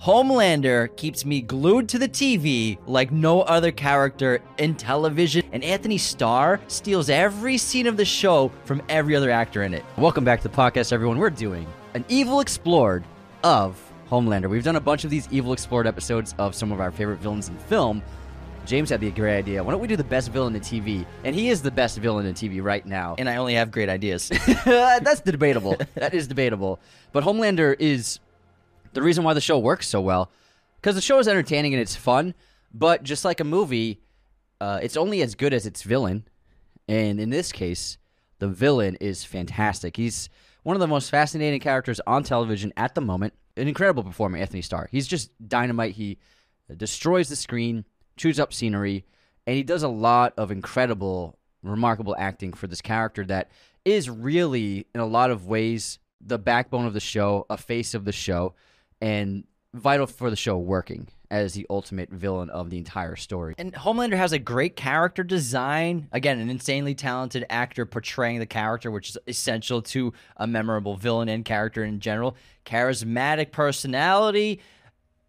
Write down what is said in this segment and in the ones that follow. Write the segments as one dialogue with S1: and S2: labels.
S1: Homelander keeps me glued to the TV like no other character in television, and Anthony Starr steals every scene of the show from every other actor in it. Welcome back to the podcast, everyone. We're doing an Evil Explored of Homelander. We've done a bunch of these Evil Explored episodes of some of our favorite villains in film. James had the great idea. Why don't we do the best villain in TV? And he is the best villain in TV right now.
S2: And I only have great ideas.
S1: That's debatable. that is debatable. But Homelander is the reason why the show works so well because the show is entertaining and it's fun but just like a movie uh, it's only as good as its villain. And in this case the villain is fantastic. He's one of the most fascinating characters on television at the moment. An incredible performer anthony starr. He's just dynamite. He destroys the screen chews up scenery and he does a lot of incredible remarkable acting for this character that is really in a lot of ways the backbone of the show a face of the show and vital for the show working as the ultimate villain of the entire story.
S2: And Homelander has a great character design. Again, an insanely talented actor portraying the character, which is essential to a memorable villain and character in general. Charismatic personality,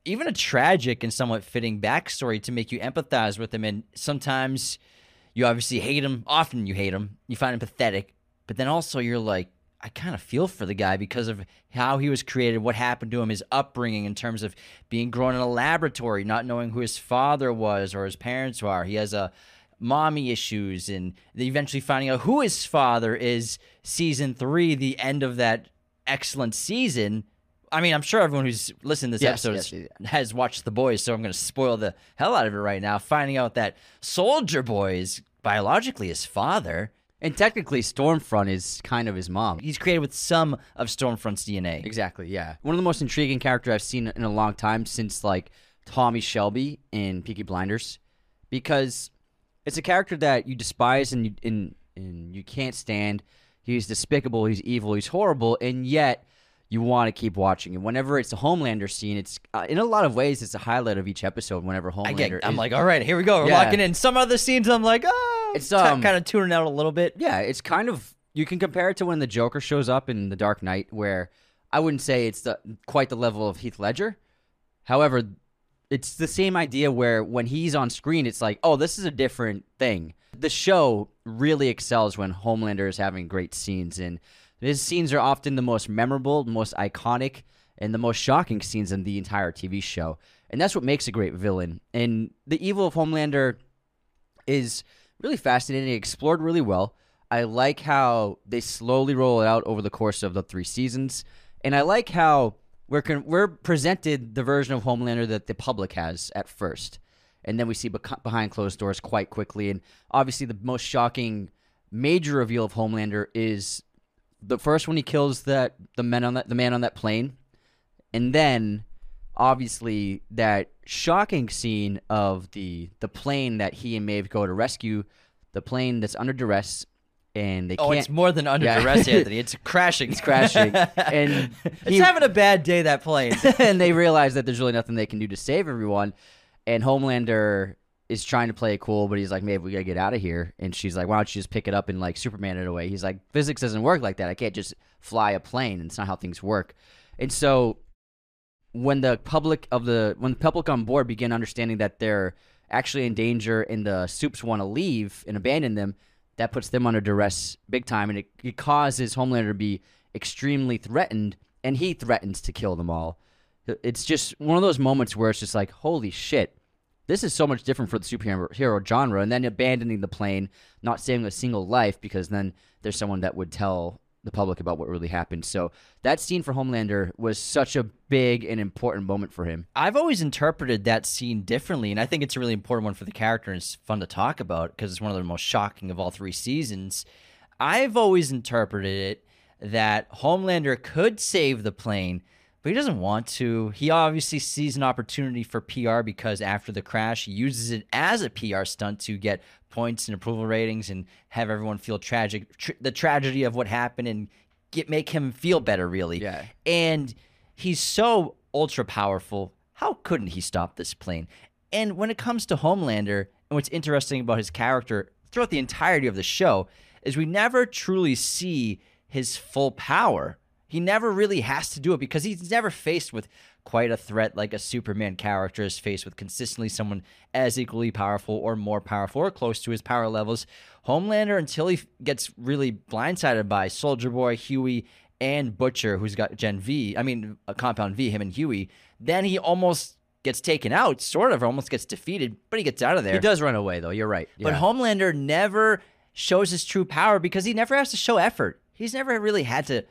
S2: even a tragic and somewhat fitting backstory to make you empathize with him. And sometimes you obviously hate him. Often you hate him. You find him pathetic. But then also you're like, I kind of feel for the guy because of how he was created, what happened to him, his upbringing in terms of being grown in a laboratory, not knowing who his father was or his parents are. He has a mommy issues and eventually finding out who his father is season three the end of that excellent season i mean i'm sure everyone who's listened to this
S1: Yes,
S2: episode
S1: yes,
S2: has-
S1: yeah.
S2: has watched the boys so i'm going to spoil the hell out of it right now finding out that soldier boy is biologically his father
S1: And technically, Stormfront is kind of his mom.
S2: he's created with some of stormfront's dna
S1: Exactly, yeah. One of the most intriguing characters I've seen in a long time since like Tommy Shelby in Peaky Blinders, because it's a character that you despise and you and, and you can't stand. He's despicable, he's evil, he's horrible, and yet you want to keep watching. And whenever it's a Homelander scene, it's uh, in a lot of ways it's a highlight of each episode. Whenever Homelander,
S2: I get, I'm
S1: is-
S2: like, all right, here we go. We're
S1: Yeah.
S2: locking in. Some other scenes, I'm like, oh,
S1: It's, um,
S2: kind of tuning out a little bit.
S1: Yeah, it's kind of you can compare it to when the Joker shows up in The Dark Knight, where I wouldn't say it's the quite the level of Heath Ledger. However, it's the same idea where when he's on screen, it's like, oh, this is a different thing. The show really excels when Homelander is having great scenes, and his scenes are often the most memorable, most iconic, and the most shocking scenes in the entire TV show. And that's what makes a great villain. And the evil of Homelander is really fascinating, explored really well. I like how they slowly roll it out over the course of the three seasons, and I like how we're con- we're presented the version of Homelander that the public has at first, and then we see behind closed doors quite quickly. And obviously, the most shocking major reveal of Homelander is the first when he kills that the men on that the man on that plane, and then obviously that shocking scene of the the plane that he and Maeve go to rescue, the plane that's under duress, and they
S2: Oh,
S1: can't.
S2: Oh, it's more than under
S1: Yeah.
S2: duress, Anthony. It's crashing. It's
S1: crashing. And
S2: it's having a bad day. That plane.
S1: and they realize that there's really nothing they can do to save everyone. And Homelander is trying to play it cool, but he's like, "Maybe we gotta get out of here." And she's like, "Why don't you just pick it up and like Superman it away?" He's like, "Physics doesn't work like that. I can't just fly a plane. It's not how things work." And so, when the public of the when the public on board begin understanding that they're actually in danger and the soups want to leave and abandon them, that puts them under duress big time, and it, it causes Homelander to be extremely threatened, and he threatens to kill them all. It's just one of those moments where it's just like, holy shit, this is so much different for the superhero genre. And then abandoning the plane, not saving a single life, because then there's someone that would tell the public about what really happened. So that scene for Homelander was such a big and important moment for him.
S2: I've always interpreted that scene differently, and I think it's a really important one for the character, and it's fun to talk about because it's one of the most shocking of all three seasons. I've always interpreted it that Homelander could save the plane, but he doesn't want to. He obviously sees an opportunity for PR because after the crash, he uses it as a PR stunt to get points and approval ratings and have everyone feel tragic, tr- the tragedy of what happened, and get make him feel better. Really,
S1: Yeah.
S2: and he's so ultra powerful. How couldn't he stop this plane? And when it comes to Homelander, and what's interesting about his character throughout the entirety of the show is we never truly see his full power. He never really has to do it because he's never faced with quite a threat like a Superman character is faced with consistently someone as equally powerful or more powerful or close to his power levels. Homelander, until he gets really blindsided by Soldier Boy, Hughie, and Butcher, who's got Gen V, I mean, a Compound V, him and Hughie, then he almost gets taken out, sort of, almost gets defeated, but he gets out of there.
S1: He does run away, though. You're right.
S2: But
S1: Yeah.
S2: Homelander never shows his true power because he never has to show effort. He's never really had to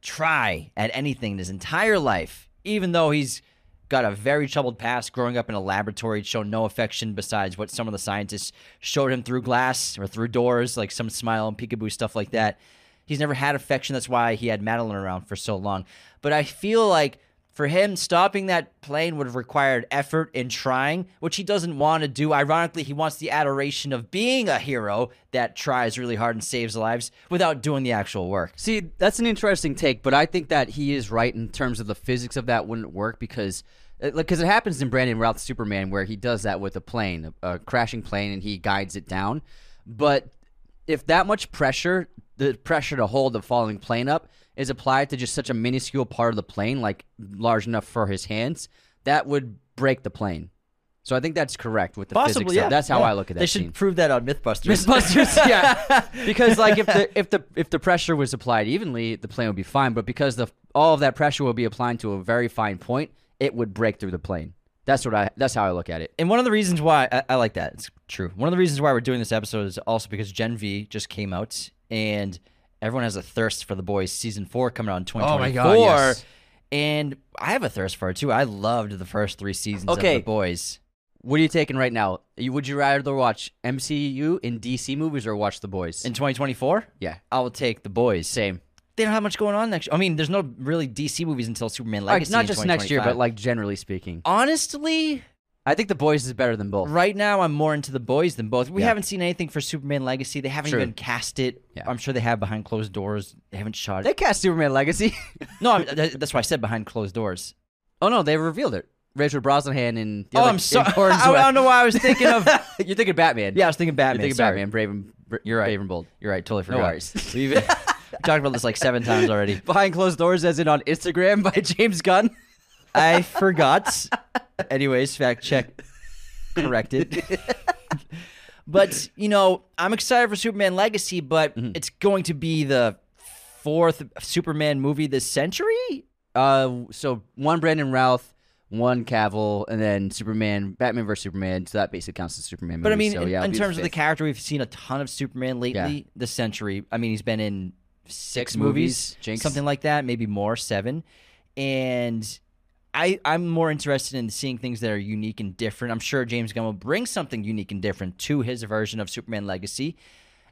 S2: try at anything in his entire life, even though he's got a very troubled past growing up in a laboratory, shown no affection besides what some of the scientists showed him through glass or through doors, like some smile and peekaboo stuff like that. He's never had affection. That's why he had Madeline around for so long. But I feel like for him, stopping that plane would have required effort and trying, which he doesn't want to do. Ironically, he wants the adoration of being a hero that tries really hard and saves lives without doing the actual work.
S1: See, that's an interesting take, but I think that he is right in terms of the physics of that wouldn't work because, uh, because it happens in Brandon Routh's Superman where he does that with a plane, a, a crashing plane, and he guides it down. But if that much pressure, the pressure to hold the falling plane up, is applied to just such a minuscule part of the plane, like large enough for his hands, that would break the plane. So I think that's correct with the
S2: Possibly,
S1: physics.
S2: yeah.
S1: that's how
S2: Yeah.
S1: I look at that
S2: They
S1: scene.
S2: should prove that on MythBusters.
S1: Mythbusters, yeah. Because like if the if the if the pressure was applied evenly, the plane would be fine. But because the all of that pressure will be applied to a very fine point, it would break through the plane. That's what I. That's how I look at it.
S2: And one of the reasons why I, I like that, it's true. One of the reasons why we're doing this episode is also because Gen V just came out and everyone has a thirst for the boys season four coming out in 2024.
S1: my God, yes.
S2: And I have a thirst for it too. I loved the first three seasons
S1: Okay.
S2: of the boys.
S1: What are you taking right now? Would you rather watch MCU in DC movies or watch The Boys?
S2: In 2024,
S1: yeah,
S2: I will take the boys.
S1: same.
S2: They don't have much going on next. Year. I mean, there's no really DC movies until Superman
S1: Like,
S2: Legacy.
S1: not
S2: in
S1: just next year, but like generally speaking,
S2: honestly,
S1: I think The Boys is better than both.
S2: right now I'm more into the boys than both. We
S1: Yeah.
S2: haven't seen anything for Superman Legacy. They haven't
S1: True.
S2: even cast it.
S1: Yeah.
S2: I'm sure they have behind closed doors. They haven't shot
S1: They
S2: it.
S1: cast Superman Legacy.
S2: No, I that's why I said behind closed doors.
S1: oh no, they revealed it. Rachel Brosnahan and the
S2: oh,
S1: other-
S2: I'm sorry.
S1: in
S2: I, I don't know why I was thinking of.
S1: You're thinking Batman.
S2: yeah, I was thinking Batman.
S1: You're thinking
S2: sorry.
S1: Batman, Brave and Br-
S2: You're right.
S1: Brave and Bold.
S2: You're right. Totally
S1: No
S2: forgot.
S1: worries.
S2: We've talked about this like seven times already.
S1: Behind closed doors, as in on Instagram by James Gunn.
S2: I forgot. Anyways, fact check corrected. but you know, I'm excited for Superman Legacy, but
S1: Mm-hmm.
S2: it's going to be the fourth Superman movie this century.
S1: Uh, so one Brandon Routh, one Cavill, and then Superman, Batman vs Superman. So that basically counts as Superman.
S2: But I mean,
S1: so,
S2: in,
S1: yeah,
S2: in
S1: be
S2: terms of the character, we've seen a ton of Superman lately
S1: Yeah.
S2: this century. I mean, he's been in six,
S1: Six
S2: movies,
S1: movies,
S2: something like that, maybe more, seven. And I, I'm more interested in seeing things that are unique and different. I'm sure James Gunn will bring something unique and different to his version of Superman Legacy,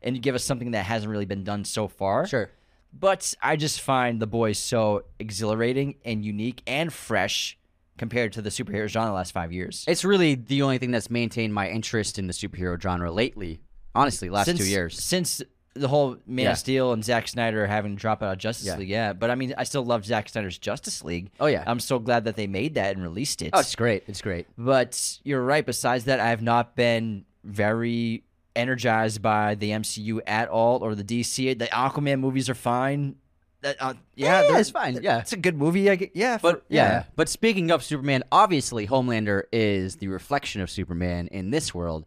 S2: and give us something that hasn't really been done so far.
S1: sure.
S2: But I just find the boys so exhilarating and unique and fresh compared to the superhero genre the last five years.
S1: It's really the only thing that's maintained my interest in the superhero genre lately. Honestly, last
S2: since,
S1: two years.
S2: Since the whole Man
S1: Yeah.
S2: of Steel and Zack Snyder having to drop out of Justice
S1: Yeah.
S2: League, yeah. But I mean, I still love Zack Snyder's Justice League.
S1: Oh, yeah.
S2: I'm so glad that they made that and released it.
S1: Oh, it's great. It's great.
S2: but you're right. Besides that, I have not been very energized by the MCU at all or the DC. The Aquaman movies are fine. That, uh, yeah,
S1: Yeah, it's fine, yeah.
S2: it's a good movie. I, yeah,
S1: But
S2: for-
S1: yeah. But speaking of Superman, obviously Homelander is the reflection of Superman in this world.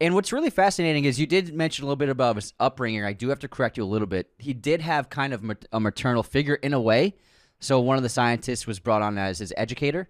S1: And what's really fascinating is you did mention a little bit about his upbringing. I do have to correct you a little bit. He did have kind of a maternal figure in a way. So one of the scientists was brought on as his educator,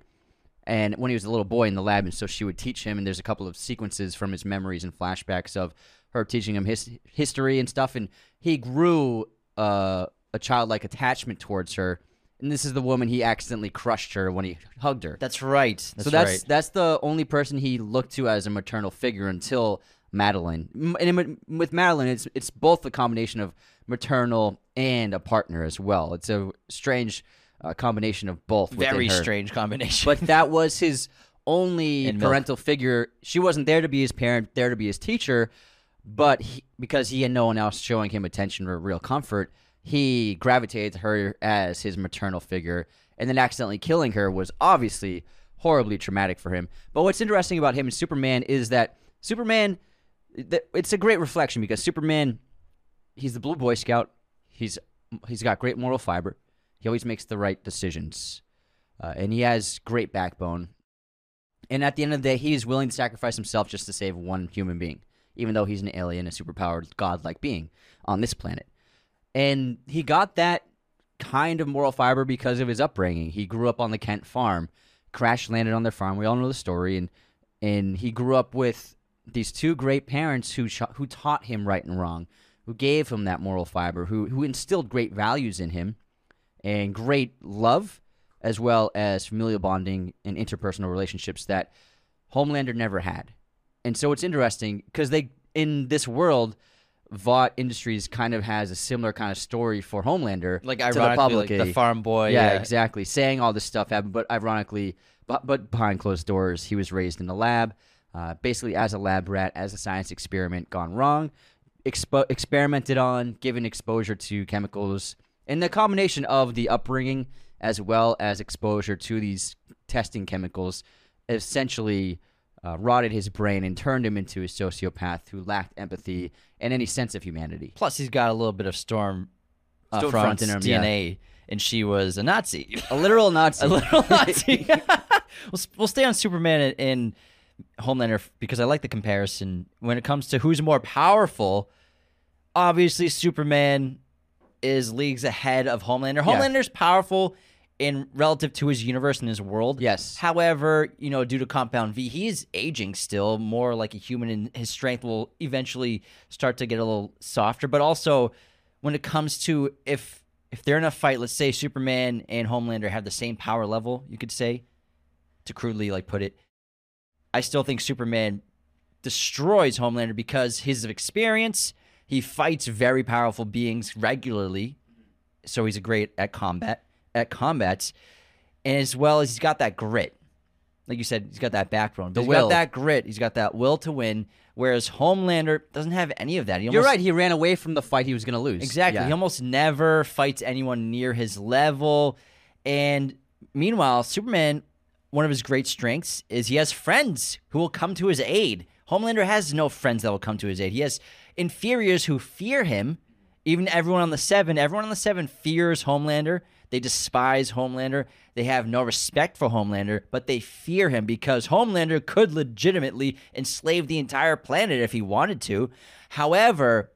S1: and when he was a little boy in the lab, and so she would teach him. And there's a couple of sequences from his memories and flashbacks of her teaching him his history and stuff, and he grew uh, a childlike attachment towards her. And this is the woman he accidentally crushed her when he hugged her.
S2: That's right. That's
S1: so that's
S2: right.
S1: that's the only person he looked to as a maternal figure until Madeline. And with Madeline, it's it's both a combination of maternal and a partner as well. It's a strange uh, combination of both.
S2: Very strange combination.
S1: But that was his only
S2: And milk.
S1: parental figure. She wasn't there to be his parent, there to be his teacher, but he, because he had no one else showing him attention or real comfort, he gravitated to her as his maternal figure. And then accidentally killing her was obviously horribly traumatic for him. But what's interesting about him and Superman is that Superman, it's a great reflection because Superman, he's the Blue Boy Scout. He's he's got great moral fiber. He always makes the right decisions, uh, and he has great backbone. And at the end of the day, he is willing to sacrifice himself just to save one human being, even though he's an alien, a superpowered godlike being on this planet. And he got that kind of moral fiber because of his upbringing. He grew up on the Kent farm, crash landed on their farm. We all know the story, and and he grew up with these two great parents who sh- who taught him right and wrong, who gave him that moral fiber, who who instilled great values in him, and great love, as well as familial bonding and interpersonal relationships that Homelander never had. And so it's interesting because they in this world. Vought Industries kind of has a similar kind of story for Homelander,
S2: like
S1: to the
S2: ironically,
S1: public.
S2: like the farm boy.
S1: yeah,
S2: yeah,
S1: exactly. Saying all this stuff happened, but ironically, but, but behind closed doors, he was raised in a lab, uh, basically as a lab rat, as a science experiment gone wrong, expo- experimented on, given exposure to chemicals, and the combination of the upbringing as well as exposure to these testing chemicals essentially uh, rotted his brain and turned him into a sociopath who lacked empathy and any sense of humanity.
S2: Plus, he's got a little bit of Storm uh,
S1: Stormfront
S2: Front's
S1: in him, yeah.
S2: DNA, and she was a Nazi.
S1: A literal Nazi.
S2: a little Nazi. we'll, we'll stay on Superman and, and Homelander because I like the comparison. When it comes to who's more powerful, obviously Superman is leagues ahead of Homelander.
S1: Yeah.
S2: Homelander's powerful in relative to his universe and his world.
S1: Yes.
S2: However, you know, due to Compound V, he is aging still, more like a human, and his strength will eventually start to get a little softer. But also, when it comes to if if they're in a fight, let's say Superman and Homelander have the same power level, you could say, to crudely like put it, I still think Superman destroys Homelander because his experience, he fights very powerful beings regularly, so he's a great at combat at combats, and as well as he's got that grit. Like you said, he's got that backbone.
S1: The
S2: he's
S1: will.
S2: got that grit. He's got that will to win. Whereas Homelander doesn't have any of that. He
S1: You're right. He ran away from the fight he was going to lose.
S2: Exactly.
S1: Yeah.
S2: He almost never fights anyone near his level. And meanwhile, Superman, one of his great strengths is he has friends who will come to his aid. Homelander has no friends that will come to his aid. He has inferiors who fear him. Even everyone on the Seven, everyone on the Seven fears Homelander. They despise Homelander. They have no respect for Homelander, but they fear him because Homelander could legitimately enslave the entire planet if he wanted to. However,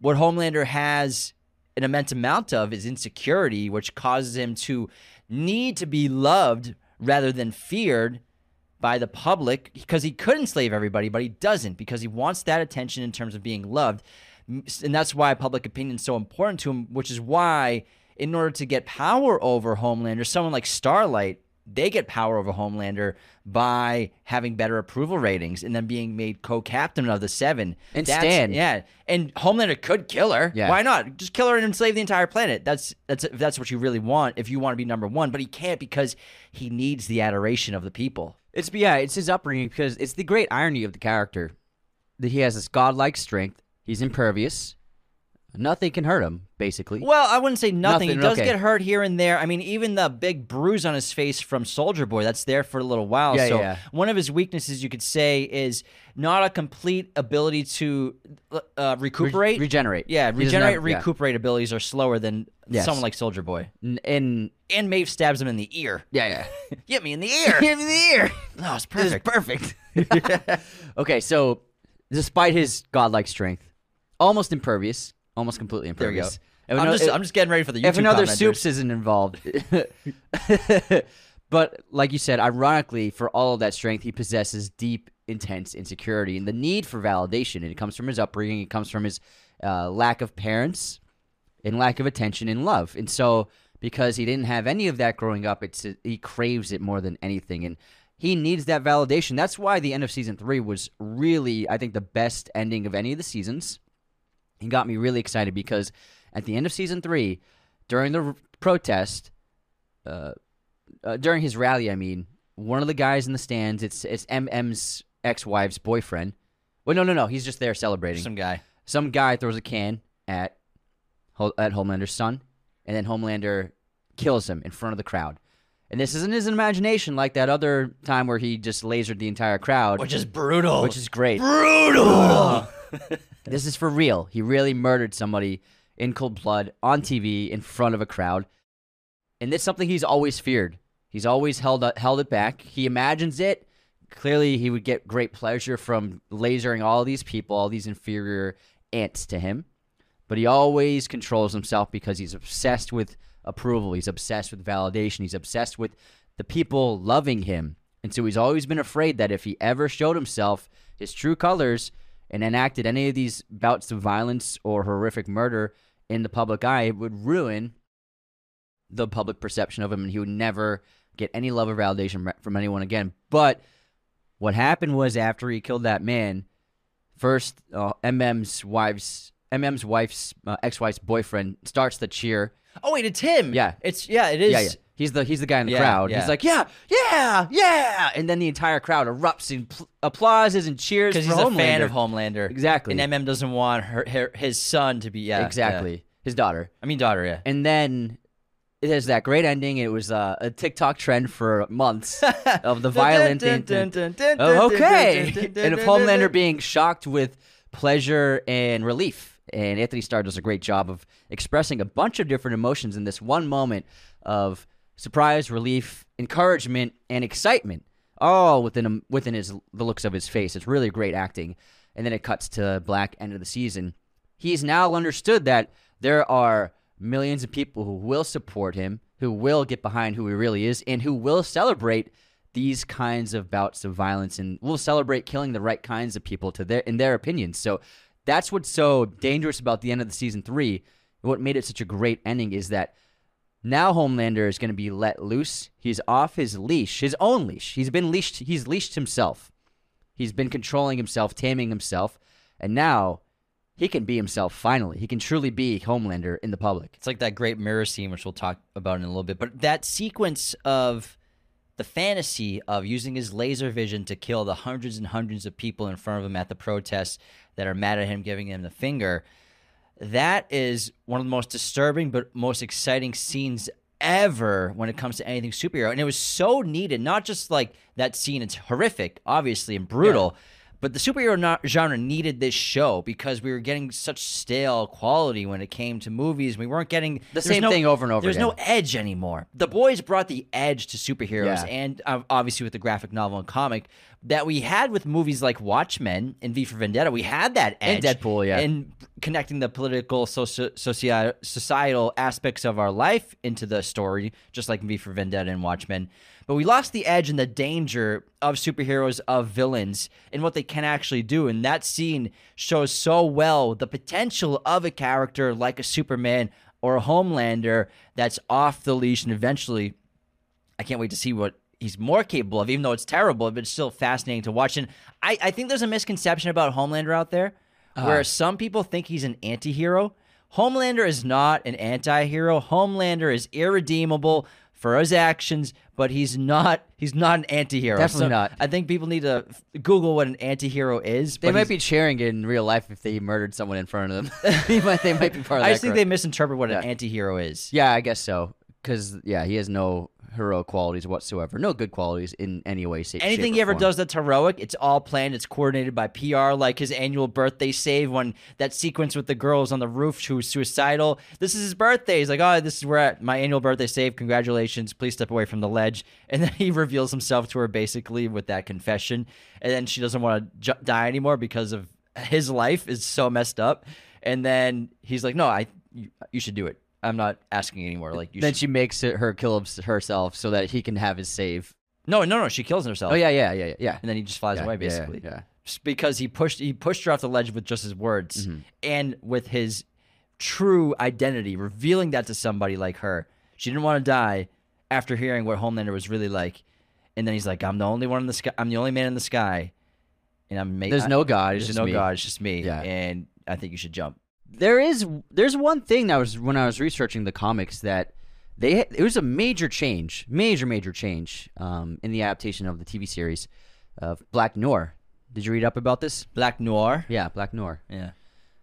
S2: what Homelander has an immense amount of is insecurity, which causes him to need to be loved rather than feared by the public because he could enslave everybody, but he doesn't because he wants that attention in terms of being loved. And that's why public opinion is so important to him, which is why, in order to get power over Homelander, someone like Starlight, they get power over Homelander by having better approval ratings and then being made co-captain of the Seven.
S1: And
S2: That's-
S1: Stan.
S2: yeah, and Homelander could kill her.
S1: Yeah.
S2: Why not? Just kill her and enslave the entire planet. That's that's that's what you really want. If you want to be number one, but he can't because he needs the adoration of the people.
S1: It's yeah, it's his upbringing because it's the great irony of the character that he has this godlike strength. He's impervious. Nothing can hurt him, basically.
S2: Well, I wouldn't say nothing.
S1: Nothing,
S2: He does
S1: okay.
S2: get hurt here and there. I mean, even the big bruise on his face from Soldier Boy, that's there for a little while.
S1: Yeah,
S2: so
S1: yeah.
S2: one of his weaknesses, you could say, is not a complete ability to uh, recuperate.
S1: regenerate.
S2: Yeah, regenerate,
S1: have- yeah.
S2: recuperate abilities are slower than
S1: Yes.
S2: someone like Soldier Boy.
S1: And
S2: And Maeve stabs him in the ear.
S1: yeah, yeah.
S2: Get me in the ear.
S1: Hit him in the ear.
S2: No, it's perfect.
S1: perfect. okay, so despite his godlike strength, almost impervious, almost completely
S2: There we go.
S1: impervious,
S2: I'm
S1: ano-
S2: just I'm just getting ready for the YouTube
S1: if another
S2: commenters.
S1: soups isn't involved. but like you said, ironically, for all of that strength, he possesses deep, intense insecurity and the need for validation. And it comes from his upbringing. It comes from his uh, lack of parents and lack of attention and love. And so, because he didn't have any of that growing up, it's he craves it more than anything. And he needs that validation. That's why the end of season three was really, I think, the best ending of any of the seasons. He got me really excited because at the end of season three, during the r- protest, uh, uh, during his rally, I mean, one of the guys in the stands, it's it's MM's ex-wife's boyfriend. Well, no, no, no, he's just there celebrating.
S2: Some guy.
S1: Some guy throws a can at Hol- at Homelander's son, and then Homelander kills him in front of the crowd. And this isn't his imagination like that other time where he just lasered the entire crowd,
S2: Which is brutal.
S1: which is great.
S2: brutal.
S1: This is for real. He really murdered somebody in cold blood on TV in front of a crowd. And it's something he's always feared. He's always held uh, held it back. He imagines it. Clearly, he would get great pleasure from lasering all these people, all these inferior ants to him. But he always controls himself because he's obsessed with approval. He's obsessed with validation. He's obsessed with the people loving him. And so he's always been afraid that if he ever showed himself his true colors and enacted any of these bouts of violence or horrific murder in the public eye, it would ruin the public perception of him and he would never get any love or validation from anyone again. But what happened was after he killed that man, first uh, MM's wife's MM's wife's uh, ex-wife's boyfriend starts the cheer.
S2: oh wait, it's him.
S1: Yeah.
S2: It's yeah, it is.
S1: Yeah, yeah. He's the he's the guy in the
S2: Yeah,
S1: crowd.
S2: yeah.
S1: He's like, yeah, yeah, yeah, and then the entire crowd erupts in pl- applauses and cheers
S2: Because he's a fan of Homelander.
S1: Exactly.
S2: And MM doesn't want her, her his son to be yeah.
S1: exactly,
S2: yeah.
S1: his daughter.
S2: I mean daughter, yeah.
S1: And then it has that great ending. It was uh, a TikTok trend for months of the violent. Oh, okay. and of Homelander being shocked with pleasure and relief. And Anthony Starr does a great job of expressing a bunch of different emotions in this one moment of surprise, relief, encouragement, and excitement, all within within his the looks of his face. It's really great acting. And then it cuts to black end of the season. He's now understood that there are millions of people who will support him, who will get behind who he really is, and who will celebrate these kinds of bouts of violence and will celebrate killing the right kinds of people to their in their opinions. So that's what's so dangerous about the end of the season three. What made it such a great ending is that now Homelander is going to be let loose. He's off his leash, his own leash. He's been leashed. He's leashed himself. He's been controlling himself, taming himself, and now he can be himself. Finally, he can truly be Homelander in the public.
S2: It's like that great mirror scene, which we'll talk about in a little bit. But that sequence of the fantasy of using his laser vision to kill the hundreds and hundreds of people in front of him at the protests that are mad at him, giving him the finger. That is one of the most disturbing but most exciting scenes ever when it comes to anything superhero. And it was so needed, not just like that scene, it's horrific, obviously, and brutal. But the superhero no- genre needed this show because we were getting such stale quality when it came to movies. We weren't getting the
S1: same
S2: no-
S1: thing over and over
S2: There's no edge anymore. The boys brought the edge to superheroes,
S1: Yeah.
S2: and uh, obviously with the graphic novel and comic that we had with movies like Watchmen and V for Vendetta. We had that edge
S1: And Deadpool, yeah.
S2: and connecting the political, soci- soci- societal aspects of our life into the story, just like V for Vendetta and Watchmen. But we lost the edge and the danger of superheroes, of villains, and what they can actually do. And that scene shows so well the potential of a character like a Superman or a Homelander that's off the leash and eventually I can't wait to see what he's more capable of, even though it's terrible, but it's still fascinating to watch. And I, I think there's a misconception about Homelander out there Uh-huh. where some people think he's an anti hero. Homelander is not an anti hero. Homelander is irredeemable for his actions, but he's not he's not an anti hero.
S1: Definitely not.
S2: I think people need to Google what an anti hero is.
S1: They might be cheering in real life if they murdered someone in front of them. they, might, they might be part of
S2: I
S1: that
S2: just think
S1: group.
S2: they misinterpret what an
S1: Yeah.
S2: anti hero is.
S1: Yeah, I guess so. Because yeah, he has no heroic qualities whatsoever. No good qualities in any way. Shape,
S2: Anything he ever
S1: form.
S2: does that's heroic, it's all planned. It's coordinated by PR, like his annual birthday save when that sequence with the girls on the roof who's suicidal. This is his birthday. He's like, oh, this is where at my annual birthday save. Congratulations. Please step away from the ledge. And then he reveals himself to her basically with that confession. And then she doesn't want to ju- die anymore because of his life is so messed up. And then he's like, no, I you, you should do it. I'm not asking anymore. Like you
S1: then
S2: should.
S1: she makes it her kill herself so that he can have his save.
S2: no, no, no. She kills herself.
S1: Oh yeah, yeah, yeah, yeah, yeah.
S2: and then he just flies
S1: Yeah,
S2: away basically.
S1: yeah.
S2: Just because he pushed he pushed her off the ledge with just his words
S1: Mm-hmm.
S2: and with his true identity, revealing that to somebody like her. She didn't want to die after hearing what Homelander was really like, and then he's like, "I'm the only one in the sky. I'm the only man in the sky, and I'm making.
S1: There's no God.
S2: There's
S1: just
S2: no
S1: me.
S2: God. It's just me.
S1: Yeah.
S2: and I think you should jump.
S1: There is there's one thing that was when I was researching the comics that they it was a major change, major major change um, in the adaptation of the TV series of Black Noir. Did you read up about this?
S2: Black Noir.
S1: Yeah, Black Noir.
S2: Yeah.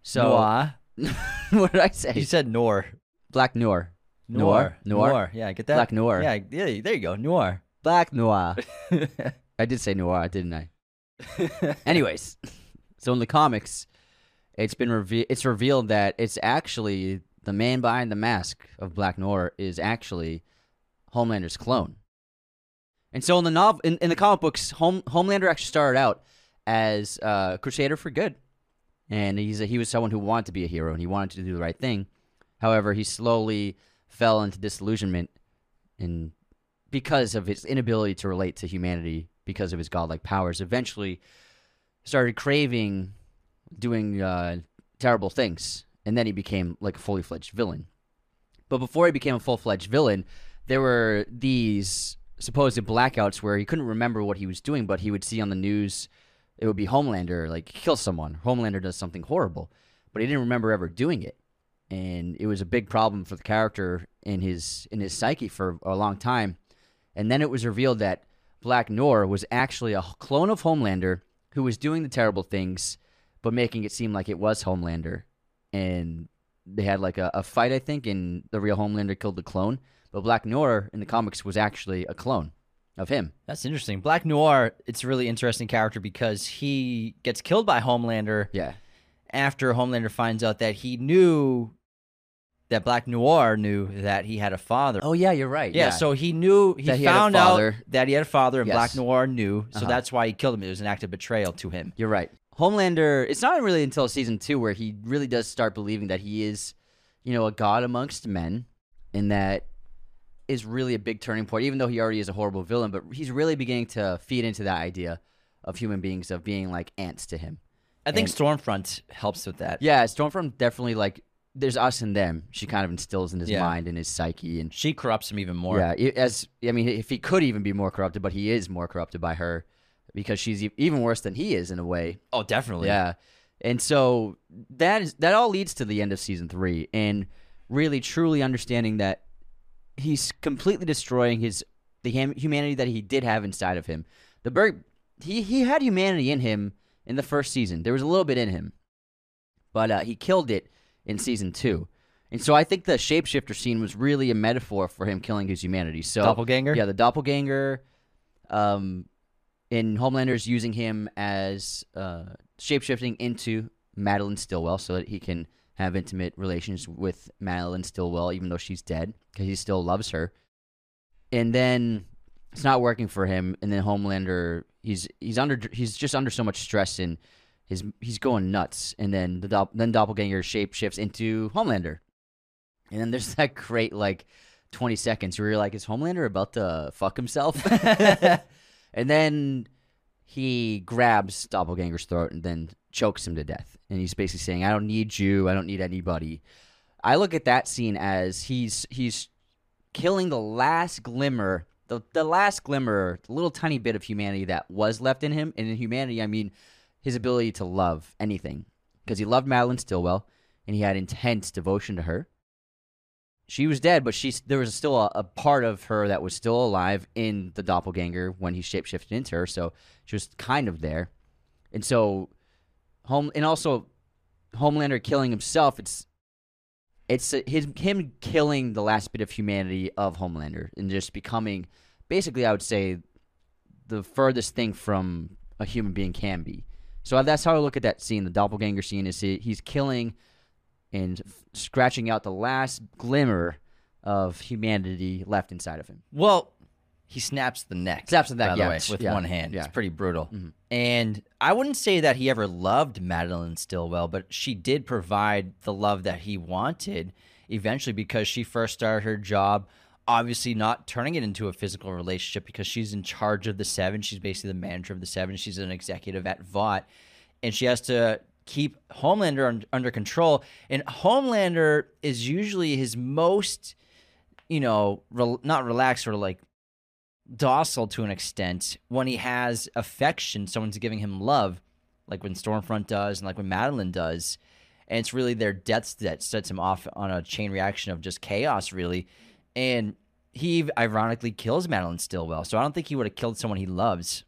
S1: So
S2: Noir.
S1: what did I say?
S2: You said Noir.
S1: Black Noir.
S2: Noir.
S1: Noir.
S2: Yeah, get that.
S1: Black Noir.
S2: Yeah, yeah. There you go. Noir.
S1: Black Noir. I did say noir, didn't I? Anyways, so in the comics, it's been reve- it's revealed that it's actually the man behind the mask of Black Noir is actually Homelander's clone. And so in the novel, in, in the comic books, Home- Homelander actually started out as a crusader for good, and he's a, he was someone who wanted to be a hero and he wanted to do the right thing. However, he slowly fell into disillusionment and because of his inability to relate to humanity because of his godlike powers eventually started craving doing uh, terrible things. And then he became like a fully fledged villain. But before he became a full-fledged villain there were these supposed blackouts where he couldn't remember what he was doing but he would see on the news it would be homelander like kill someone. Homelander does something horrible. But he didn't remember ever doing it. And it was a big problem for the character in his in his psyche for a long time. And then it was revealed that Black Noir was actually a clone of Homelander who was doing the terrible things, but making it seem like it was Homelander. And they had like a, a fight, I think, and the real Homelander killed the clone. But Black Noir in the comics was actually a clone of him.
S2: That's interesting. Black Noir, it's a really interesting character because he gets killed by Homelander
S1: Yeah.
S2: after Homelander finds out that he knew that Black Noir knew that he had a father.
S1: Oh yeah, you're right.
S2: yeah, so he knew he
S1: he
S2: found out that he had a father and
S1: Yes.
S2: Black Noir knew, so
S1: Uh-huh.
S2: that's why he killed him. It was an act of betrayal to him.
S1: You're right. Homelander, it's not really until season two where he really does start believing that he is, you know, a god amongst men, and that is really a big turning point, even though he already is a horrible villain, but he's really beginning to feed into that idea of human beings of being like ants to him.
S2: I think
S1: And-
S2: Stormfront helps with that.
S1: Yeah, Stormfront definitely like there's us and them. She kind of instills in his
S2: Yeah.
S1: mind and his psyche and
S2: She corrupts him even more.
S1: yeah, as I mean, if he could even be more corrupted, but he is more corrupted by her because she's even worse than he is in a way.
S2: Oh, definitely.
S1: Yeah. And so that is that all leads to the end of season 3 and really truly understanding that he's completely destroying his the hum- humanity that he did have inside of him. The Berg he he had humanity in him in the first season. There was a little bit in him. But uh, he killed it in season 2. And so I think the shapeshifter scene was really a metaphor for him killing his humanity. So
S2: Doppelganger?
S1: Yeah, the doppelganger um in Homelander's using him as uh, shapeshifting into Madeline Stillwell so that he can have intimate relations with Madeline Stillwell, even though she's dead, because he still loves her. And then it's not working for him, and then Homelander he's he's under he's just under so much stress and his he's going nuts, and then the dopp- then doppelganger shapeshifts into Homelander, and then there's that great like. 20 seconds where you're like, is Homelander about to fuck himself? and then he grabs Doppelganger's throat and then chokes him to death. And he's basically saying, I don't need you. I don't need anybody. I look at that scene as he's he's killing the last glimmer, the, the last glimmer, the little tiny bit of humanity that was left in him. And in humanity, I mean his ability to love anything. Because he loved Madeline Stillwell and he had intense devotion to her she was dead, but she there was still a, a part of her that was still alive in the doppelganger when he shapeshifted into her. So she was kind of there, and so home and also Homelander killing himself. It's it's uh, his him killing the last bit of humanity of Homelander and just becoming basically, I would say, the furthest thing from a human being can be. So that's how I look at that scene. The doppelganger scene is he, he's killing and f- scratching out the last glimmer of humanity left inside of him.
S2: Well, he snaps the neck.
S1: Snaps the neck,
S2: by the
S1: yeah,
S2: way, with
S1: yeah,
S2: one hand.
S1: yeah.
S2: It's pretty brutal. Mm-hmm. And I wouldn't say that he ever loved Madeline Stillwell, but she did provide the love that he wanted eventually because she first started her job. Obviously, not turning it into a physical relationship because she's in charge of the seven. She's basically the manager of the seven. She's an executive at Vought, and she has to keep Homelander un- under control. And Homelander is usually his most, you know, rel- not relaxed, or like docile to an extent when he has affection, someone's giving him love, like when Stormfront does and like when Madeline does. And it's really their deaths that sets him off on a chain reaction of just chaos, really. And he ironically kills Madeline Stillwell. So I don't think he would have killed someone he loves.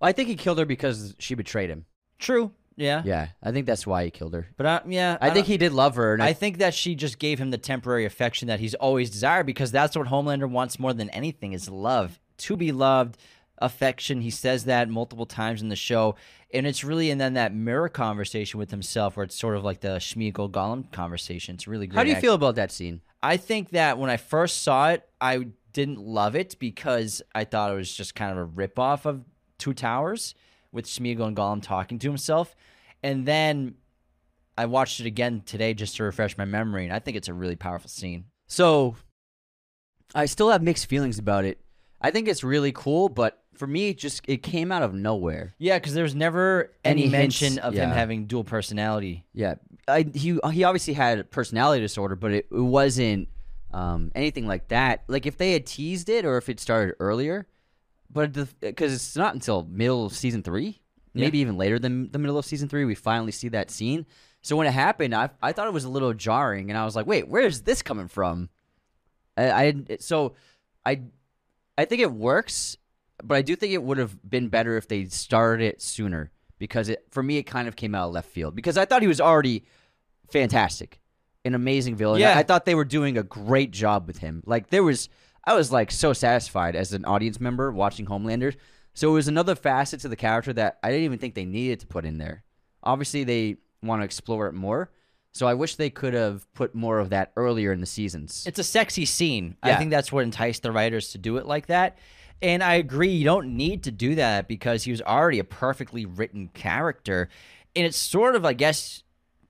S1: I think he killed her because she betrayed him.
S2: True. Yeah.
S1: Yeah, I think that's why he killed her.
S2: But I, yeah,
S1: I, think he did love her, and I,
S2: I think that she just gave him the temporary affection that he's always desired because that's what Homelander wants more than anything is love. To be loved, affection. He says that multiple times in the show. And it's really and then that mirror conversation with himself where it's sort of like the Smeagol Gollum conversation. It's really great.
S1: how do you
S2: act-
S1: feel about that scene?
S2: I think that when I first saw it, I didn't love it because I thought it was just kind of a ripoff of Two Towers with Smeagol and Gollum talking to himself. And then I watched it again today just to refresh my memory, and I think it's a really powerful scene.
S1: So, I still have mixed feelings about it. I think it's really cool, but for me, it just it came out of nowhere.
S2: Yeah, because there was never any,
S1: Any hints,
S2: mention of him having dual personality.
S1: Yeah, I, he he obviously had a personality disorder, but it, it wasn't um, anything like that. Like if they had teased it, or if it started earlier, but because it's not until middle of season three, maybe even later than the middle of season three, we finally see that scene. So when it happened, I I thought it was a little jarring, and I was like, wait, where's this coming from? I, I so I I think it works, but I do think it would have been better if they started it sooner because it for me it kind of came out of left field because I thought he was already fantastic, an amazing villain.
S2: Yeah.
S1: I, I thought they were doing a great job with him. Like there was, I was like so satisfied as an audience member watching Homelander. So it was another facet to the character that I didn't even think they needed to put in there. Obviously, they want to explore it more. So I wish they could have put more of that earlier in the seasons.
S2: It's a sexy scene. I think that's what enticed the writers to do it like that. And I agree, you don't need to do that because he was already a perfectly written character. And it sort of, I guess,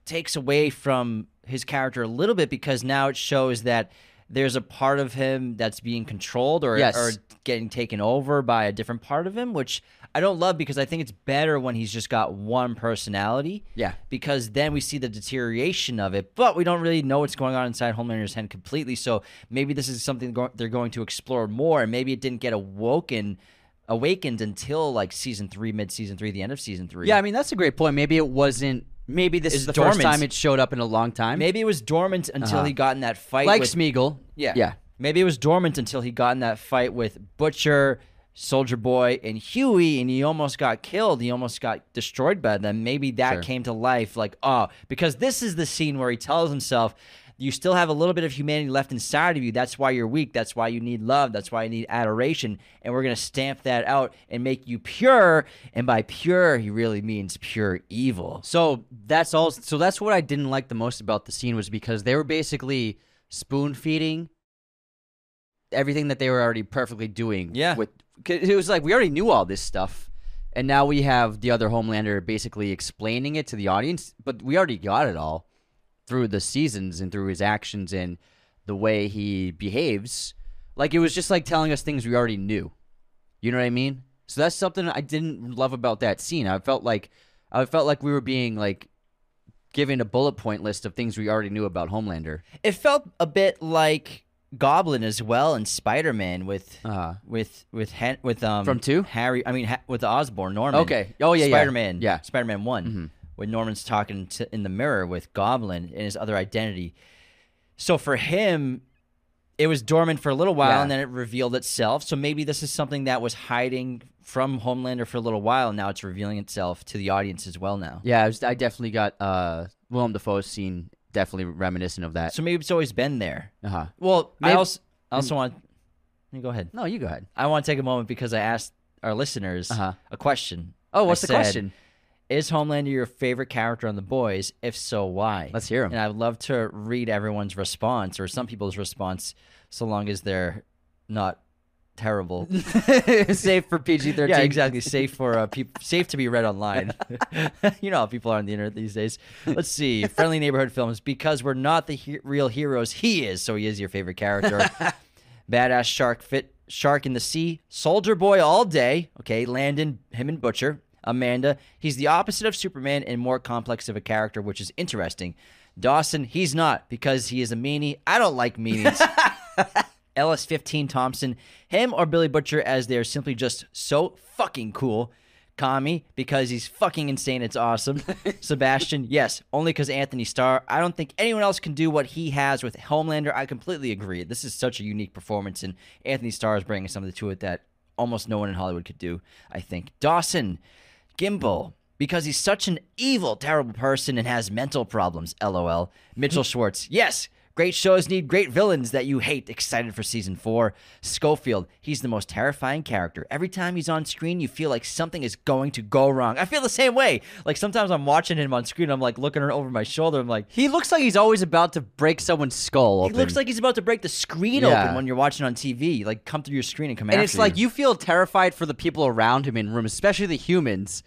S2: takes away from his character a little bit because now it shows that there's a part of him that's being controlled or,
S1: Yes.
S2: or getting taken over by a different part of him, which I don't love because I think it's better when he's just got one personality
S1: yeah.
S2: because then we see the deterioration of it, but we don't really know what's going on inside Homelander's head completely. So maybe this is something they're going to explore more, and maybe it didn't get awoken, awakened until like season three, mid season three, the end of season three.
S1: Yeah, I mean that's a great point. Maybe it wasn't. Maybe this
S2: It's
S1: is the
S2: dormant.
S1: first time it showed up in a long time.
S2: maybe it was dormant until
S1: Uh-huh.
S2: he got in that fight.
S1: like
S2: with,
S1: Smeagol.
S2: yeah,
S1: yeah.
S2: Maybe it was dormant until he got in that fight with Butcher, Soldier Boy, and Hughie, and he almost got killed. He almost got destroyed by them. Maybe that
S1: Sure.
S2: came to life. Like, oh, because this is the scene where he tells himself, you still have a little bit of humanity left inside of you. That's why you're weak. That's why you need love. That's why you need adoration. And we're going to stamp that out and make you pure. And by pure, he really means pure evil.
S1: So that's all. So that's what I didn't like the most about the scene was because they were basically spoon feeding everything that they were already perfectly doing.
S2: Yeah.
S1: With it was like we already knew all this stuff, and now we have the other Homelander basically explaining it to the audience, but we already got it all through the seasons and through his actions and the way he behaves. Like it was just like telling us things we already knew. You know what I mean? So that's something I didn't love about that scene. I felt like I felt like we were being like given a bullet point list of things we already knew about Homelander.
S2: It felt a bit like Goblin as well and Spider Man with
S1: Uh,
S2: with with Hen- with um
S1: From two?
S2: Harry. I mean ha- with Osborn Norman.
S1: Okay. Oh, yeah, yeah.
S2: Spider Man.
S1: Yeah. Mm-hmm.
S2: Spider Man one. When Norman's talking to, in the mirror with Goblin and his other identity. So for him, it was dormant for a little while
S1: Yeah.
S2: and then it revealed itself. So maybe this is something that was hiding from Homelander for a little while and now it's revealing itself to the audience as well now.
S1: yeah, I, was, I definitely got uh, Willem Dafoe's scene definitely reminiscent of that.
S2: So maybe it's always been there.
S1: Uh-huh.
S2: Well, I also I also want you go ahead.
S1: No, you go ahead.
S2: I want to take a moment because I asked our listeners
S1: Uh-huh.
S2: a question.
S1: Oh,
S2: I
S1: what's the
S2: said,
S1: question?
S2: Is Homelander your favorite character on The Boys? If so, why?
S1: Let's hear 'em.
S2: And I'd love to read everyone's response or some people's response, so long as they're not terrible.
S1: Safe for PG thirteen.
S2: Yeah, exactly. Safe for uh, safe to be read online. you know how people are on the internet these days. Let's see. Friendly neighborhood films because we're not the he- real heroes. He is, so he is your favorite character. Badass shark fit shark in the sea. Soldier boy all day. Okay, Landon, him and Butcher. Amanda, he's the opposite of Superman and more complex of a character, which is interesting. Dawson, he's not because he is a meanie. I don't like meanies. Ellis 15 Thompson, him or Billy Butcher as they're simply just so fucking cool. Kami, because he's fucking insane. It's awesome. Sebastian, yes, only because Anthony Starr. I don't think anyone else can do what he has with Homelander. I completely agree. This is such a unique performance, and Anthony Starr is bringing something to it that almost no one in Hollywood could do, I think. Dawson, Gimbal, because he's such an evil, terrible person and has mental problems. LOL. Mitchell Schwartz. Yes, great shows need great villains that you hate. Excited for season four. Schofield. He's the most terrifying character. Every time he's on screen, you feel like something is going to go wrong. I feel the same way. Like sometimes I'm watching him on screen, I'm like looking over my shoulder. I'm like,
S1: He looks like he's always about to break someone's skull
S2: he looks like he's about to break the screen
S1: Yeah.
S2: open when you're watching on TV. Like come through your screen and come
S1: and
S2: after
S1: it's like you feel terrified for the people around him in room, especially the humans,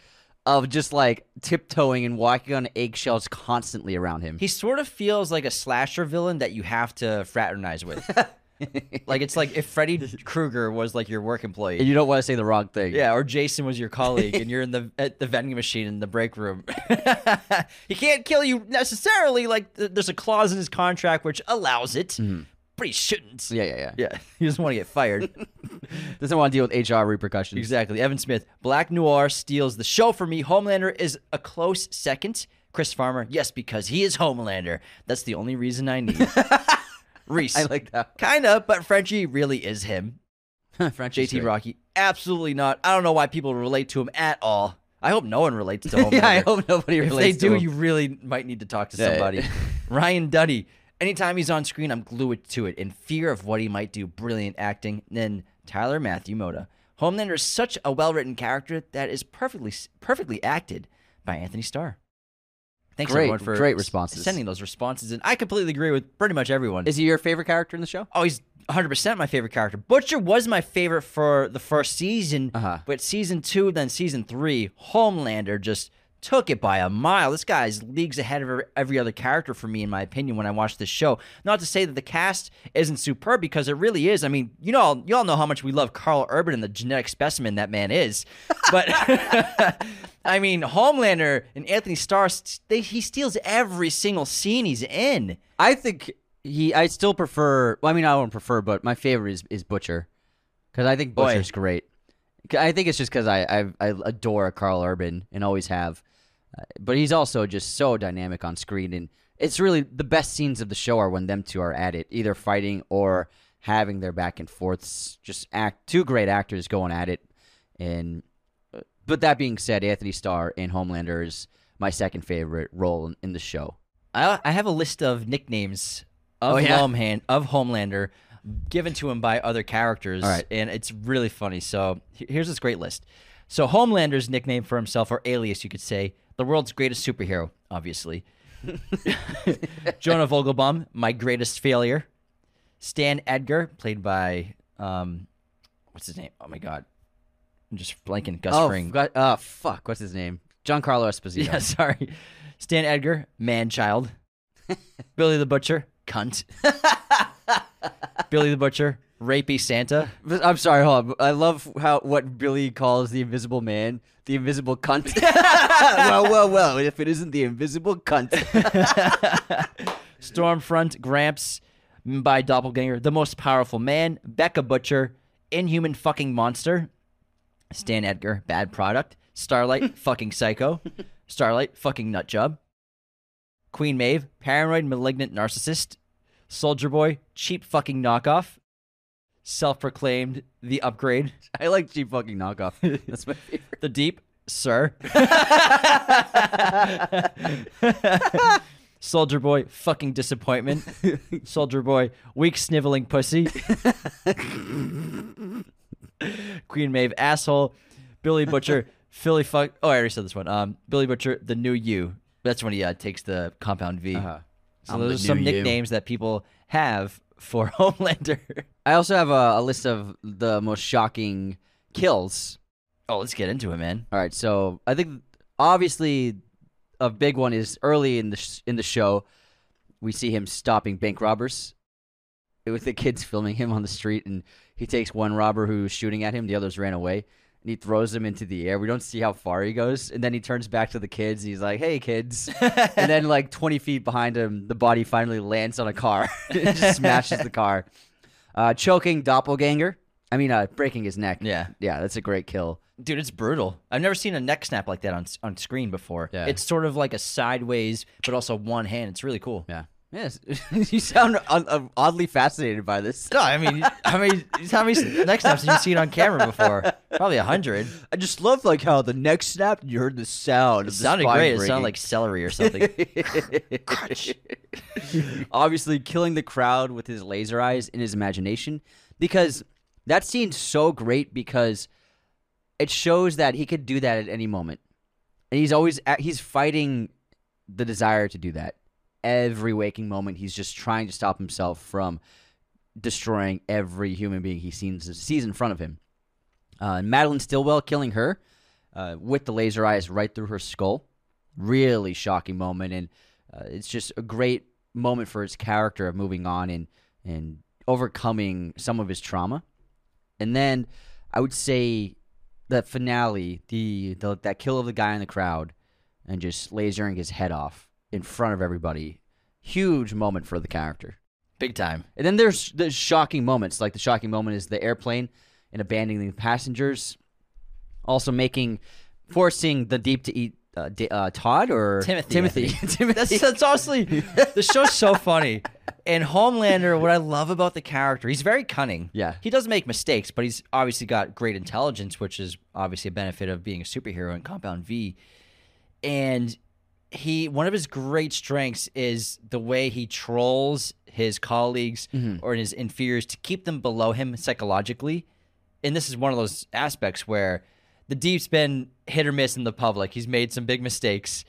S1: of just like tiptoeing and walking on eggshells constantly around him.
S2: He sort of feels like a slasher villain that you have to fraternize with. like it's like if Freddy Krueger was like your work employee.
S1: and you don't want to say the wrong thing.
S2: yeah, or Jason was your colleague, and you're in the at the vending machine in the break room. he can't kill you necessarily. Like th- there's a clause in his contract which allows it, mm-hmm. But he shouldn't.
S1: yeah, yeah, yeah.
S2: Yeah, he doesn't want to get fired.
S1: Doesn't want to deal with HR repercussions.
S2: exactly. Evan Smith, Black Noir steals the show for me. Homelander is a close second. Chris Farmer, yes, because he is Homelander. That's the only reason I need. Reese,
S1: I like that.
S2: Kinda, but Frenchie really is him.
S1: French
S2: JT Rocky, absolutely not. I don't know why people relate to him at all. I hope no one relates to Homelander.
S1: yeah, I hope nobody
S2: if
S1: relates If
S2: they do,
S1: him.
S2: you really might need to talk to somebody.
S1: yeah.
S2: Ryan Duddy. Anytime he's on screen, I'm glued to it in fear of what he might do. Brilliant acting. Then Tyler Matthew Moda. Homelander is such a well-written character that is perfectly perfectly acted by Anthony Starr. Thanks
S1: Great-
S2: everyone for
S1: great responses.
S2: sending those responses, and I completely agree with pretty much everyone.
S1: Is he your favorite character in the show?
S2: Oh, he's 100% my favorite character. Butcher was my favorite for the first season,
S1: Uh-huh.
S2: but season two, then season three, Homelander just took it by a mile. This guy is leagues ahead of every other character for me, in my opinion, when I watch this show. Not to say that the cast isn't superb, because it really is. I mean, you know, you all know how much we love Karl Urban and the genetic specimen that man is. But, I mean, Homelander and Anthony Starr, they, he steals every single scene he's in.
S1: I think he. I still prefer. Well, I mean, I don't prefer, but my favorite is is Butcher, because I think
S2: Boy.
S1: Butcher's great. I think it's just because I, I I adore Karl Urban and always have, but he's also just so dynamic on screen, and it's really the best scenes of the show are when them two are at it, either fighting or having their back and forths. Just act two great actors going at it, and uh, but that being said, Anthony Starr in Homelander is my second favorite role in, in the show.
S2: I, I have a list of nicknames of
S1: Oh, yeah?
S2: Of Homelander given to him by other characters.
S1: Right.
S2: and it's really funny. So here's this great list. So Homelander's nickname for himself, or alias, you could say, the world's greatest superhero, obviously. Jonah Vogelbaum, my greatest failure. Stan Edgar, played by um, what's his name? Oh my god, I'm just blanking. Gus
S1: oh,
S2: Fring.
S1: uh, fuck, what's his name? John Giancarlo Esposito.
S2: Yeah, sorry. Stan Edgar, man child. Billy the Butcher, cunt. Billy the Butcher, rapey Santa.
S1: I'm sorry, hold on. I love how what Billy calls the invisible man, the invisible cunt. well, well, well. If it isn't the invisible cunt,
S2: Stormfront, Gramps, mm, by Doppelganger, the most powerful man. Becca Butcher, inhuman fucking monster. Stan Edgar, bad product. Starlight, fucking psycho. Starlight, fucking nut job. Queen Maeve, paranoid, malignant narcissist. Soldier Boy, cheap fucking knockoff. Self proclaimed the upgrade.
S1: I like cheap fucking knockoff. That's my favorite.
S2: The deep, sir. Soldier Boy, fucking disappointment. Soldier Boy, weak sniveling pussy. Queen Maeve, asshole. Billy Butcher, Philly fuck. Oh, I already said this one. Um, Billy Butcher, the new you. That's when he uh, takes the compound V.
S1: Uh-huh.
S2: So
S1: I'm
S2: those are some
S1: you.
S2: nicknames that people have for Homelander.
S1: I also have a, a list of the most shocking kills.
S2: Oh, let's get into it, man.
S1: All right, so I think obviously a big one is early in the sh- in the show. We see him stopping bank robbers with the kids filming him on the street, and he takes one robber who's shooting at him. The others ran away, and he throws them into the air. We don't see how far he goes, and then he turns back to the kids. And he's like, "Hey, kids!" and then, like twenty feet behind him, the body finally lands on a car, and just smashes the car, uh, choking doppelganger. I mean, uh, breaking his neck.
S2: Yeah.
S1: yeah, that's a great kill.
S2: Dude, it's brutal. I've never seen a neck snap like that on on screen before.
S1: Yeah.
S2: It's sort of like a sideways, but also one hand. It's really cool.
S1: Yeah. Yes. you sound un- uh, oddly fascinated by this.
S2: No, I mean, how many how many neck snaps have you seen on camera before? Probably a hundred.
S1: I just love like how the neck snapped and you heard the sound.
S2: It sounded great. It sounded like celery or something.
S1: Obviously, killing the crowd with his laser eyes in his imagination, because that scene's so great because it shows that he could do that at any moment, and he's always at, he's fighting the desire to do that. Every waking moment, he's just trying to stop himself from destroying every human being he sees sees in front of him. Uh, Madeline Stillwell killing her uh, with the laser eyes right through her skull. Really shocking moment, and uh, it's just a great moment for his character of moving on and and overcoming some of his trauma. And then I would say the finale, the, the that kill of the guy in the crowd, and just lasering his head off in front of everybody. Huge moment for the character.
S2: Big time.
S1: And then there's the shocking moments. Like the shocking moment is the airplane and abandoning the passengers. Also making, forcing the deep to eat uh, D- uh, Todd or
S2: Timothy,
S1: Timothy. Timothy.
S2: That's that's honestly the show's so funny. And Homelander, what I love about the character, he's very cunning.
S1: Yeah.
S2: He does make mistakes, but he's obviously got great intelligence, which is obviously a benefit of being a superhero in Compound V. And he one of his great strengths is the way he trolls his colleagues mm-hmm. or his inferiors to keep them below him psychologically. And this is one of those aspects where the deep's been hit or miss in the public. He's made some big mistakes